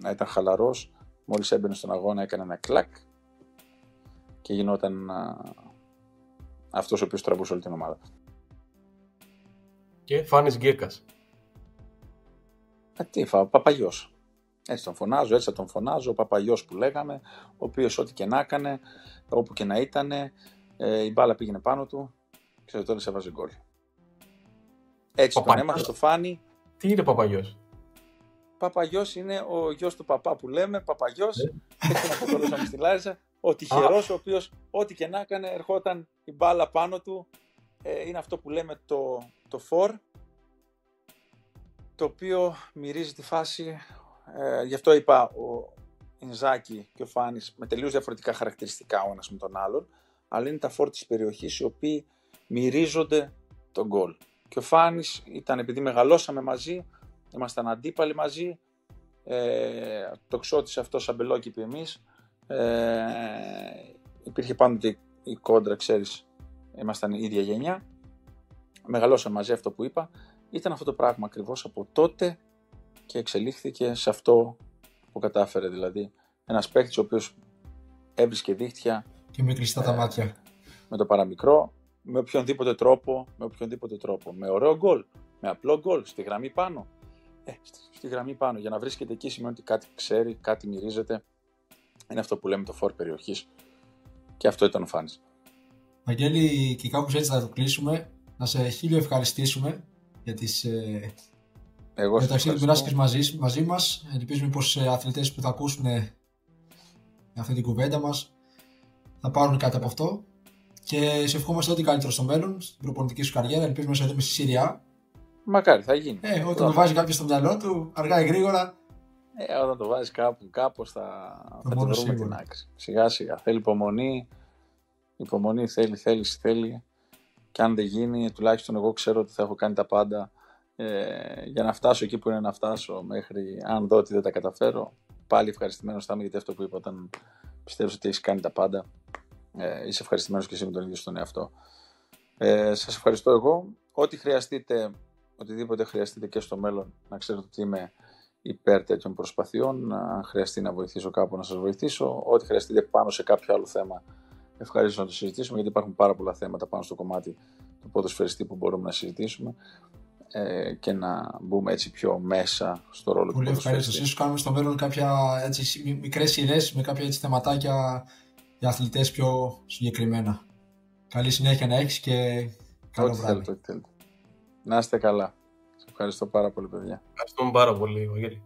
να ήταν χαλαρός. Μόλις έμπαινε στον αγώνα έκανε ένα κλακ και γινόταν α, αυτός ο οποίος τραβούσε όλη την ομάδα. Και Φάνης Γκέκα. Ε, τι είπα, ο Παπαγιός. Έτσι τον φωνάζω, έτσι θα τον φωνάζω, ο Παπαγιός που λέγαμε, ο οποίος ό,τι και να έκανε, όπου και να ήταν, ε, η μπάλα πήγαινε πάνω του, ξέρετε τώρα σε βάζει γκολ. Έτσι τον Παπαγιός. έμαθα στο φάνη. Τι είναι Παπαγιός; Παπαγιός είναι ο γιος του παπά που λέμε, Παπαγιός, Ε. έτσι τον αποκαλούσαμε στη Λάρισα, ο τυχερός ο οποίος ό,τι και να έκανε ερχόταν η μπάλα πάνω του, ε, είναι αυτό που λέμε το, το φορ, το οποίο μυρίζει τη φάση, ε, γι' αυτό είπα ο Ινζάκη και ο Φάνης με τελείως διαφορετικά χαρακτηριστικά ο ένας με τον άλλον, αλλά είναι τα φόρ της περιοχής οι οποίοι μυρίζονται τον γκολ. Και ο Φάνης ήταν επειδή μεγαλώσαμε μαζί, ήμασταν αντίπαλοι μαζί, ε, το ξώτησε αυτό σαν μπελόκηπη εμείς, ε, υπήρχε πάντοτε η κόντρα, ξέρεις, ήμασταν η ίδια γενιά, μεγαλώσαμε μαζί αυτό που είπα, ήταν αυτό το πράγμα ακριβώς από τότε και εξελίχθηκε σε αυτό που κατάφερε δηλαδή. Ένας παίκτης ο οποίος έβρισκε δίχτυα. Και με κλειστά τα Ε, μάτια. με το παραμικρό, με οποιονδήποτε τρόπο, με οποιονδήποτε τρόπο. Με ωραίο γκολ, με απλό γκολ, στη γραμμή πάνω. Ε, στη, στη γραμμή πάνω. Για να βρίσκεται εκεί σημαίνει ότι κάτι ξέρει, κάτι μυρίζεται. Είναι αυτό που λέμε το φόρ περιοχής. Και αυτό ήταν ο Φάνης. Βαγγέλη, και κάπως έτσι θα το κλείσουμε. Να σε χίλιο ευχαριστήσουμε για τις ε, Εγώ για σας το ταξίδι που ευχαριστώ. μοιράστηκες μαζί, μαζί μας. Ελπίζουμε πως οι αθλητές που θα ακούσουν ε, αυτή την κουβέντα μας θα πάρουν κάτι από αυτό. Και σε ευχόμαστε ό,τι καλύτερο στο μέλλον, στην προπονητική σου καριέρα. Ελπίζουμε να σε δούμε στη Συρία. Μακάρι, θα γίνει. Ε, όταν το βάζει κάποιος στο μυαλό του, αργά ή γρήγορα, Ε, όταν το βάζει κάπου, κάπως θα, θα τη μόνο βρούμε σίγουρα. την άκρη. Σιγά σιγά. Θέλει υπομονή. Υπομονή θέλει, θέλει, θέλει. Και αν δεν γίνει, τουλάχιστον εγώ ξέρω ότι θα έχω κάνει τα πάντα ε, για να φτάσω εκεί που είναι να φτάσω. Μέχρι αν δω ότι δεν τα καταφέρω, πάλι ευχαριστημένος θα είμαι γιατί αυτό που είπα όταν πιστεύω ότι έχεις κάνει τα πάντα. Ε, είσαι ευχαριστημένος και εσύ με τον ίδιο στον εαυτό. Ε, Σας ευχαριστώ εγώ. Ό,τι χρειαστείτε, οτιδήποτε χρειαστείτε και στο μέλλον, να ξέρετε ότι είμαι υπέρ τέτοιων προσπαθειών. Αν χρειαστεί να βοηθήσω κάπου, να σας βοηθήσω. Ό,τι χρειαστείτε πάνω σε κάποιο άλλο θέμα, ευχαρίστω να το συζητήσουμε, γιατί υπάρχουν πάρα πολλά θέματα πάνω στο κομμάτι του ποδοσφαιριστή που μπορούμε να συζητήσουμε ε, και να μπούμε έτσι πιο μέσα στο ρόλο Πολύ του ποδοσφαιριστή. Πολύ ευχαριστώ. κάνουμε στο μέλλον κάποια μικρές σειρές με κάποια έτσι, θεματάκια για αθλητές πιο συγκεκριμένα. Καλή συνέχεια να έχεις και καλό ό,τι βράδυ. Θέλετε, ό,τι θέλετε. Να είστε καλά. Σας ευχαριστώ πάρα πολύ, παιδιά. Ευχαριστούμε πάρα πολύ, Βαγγέλη.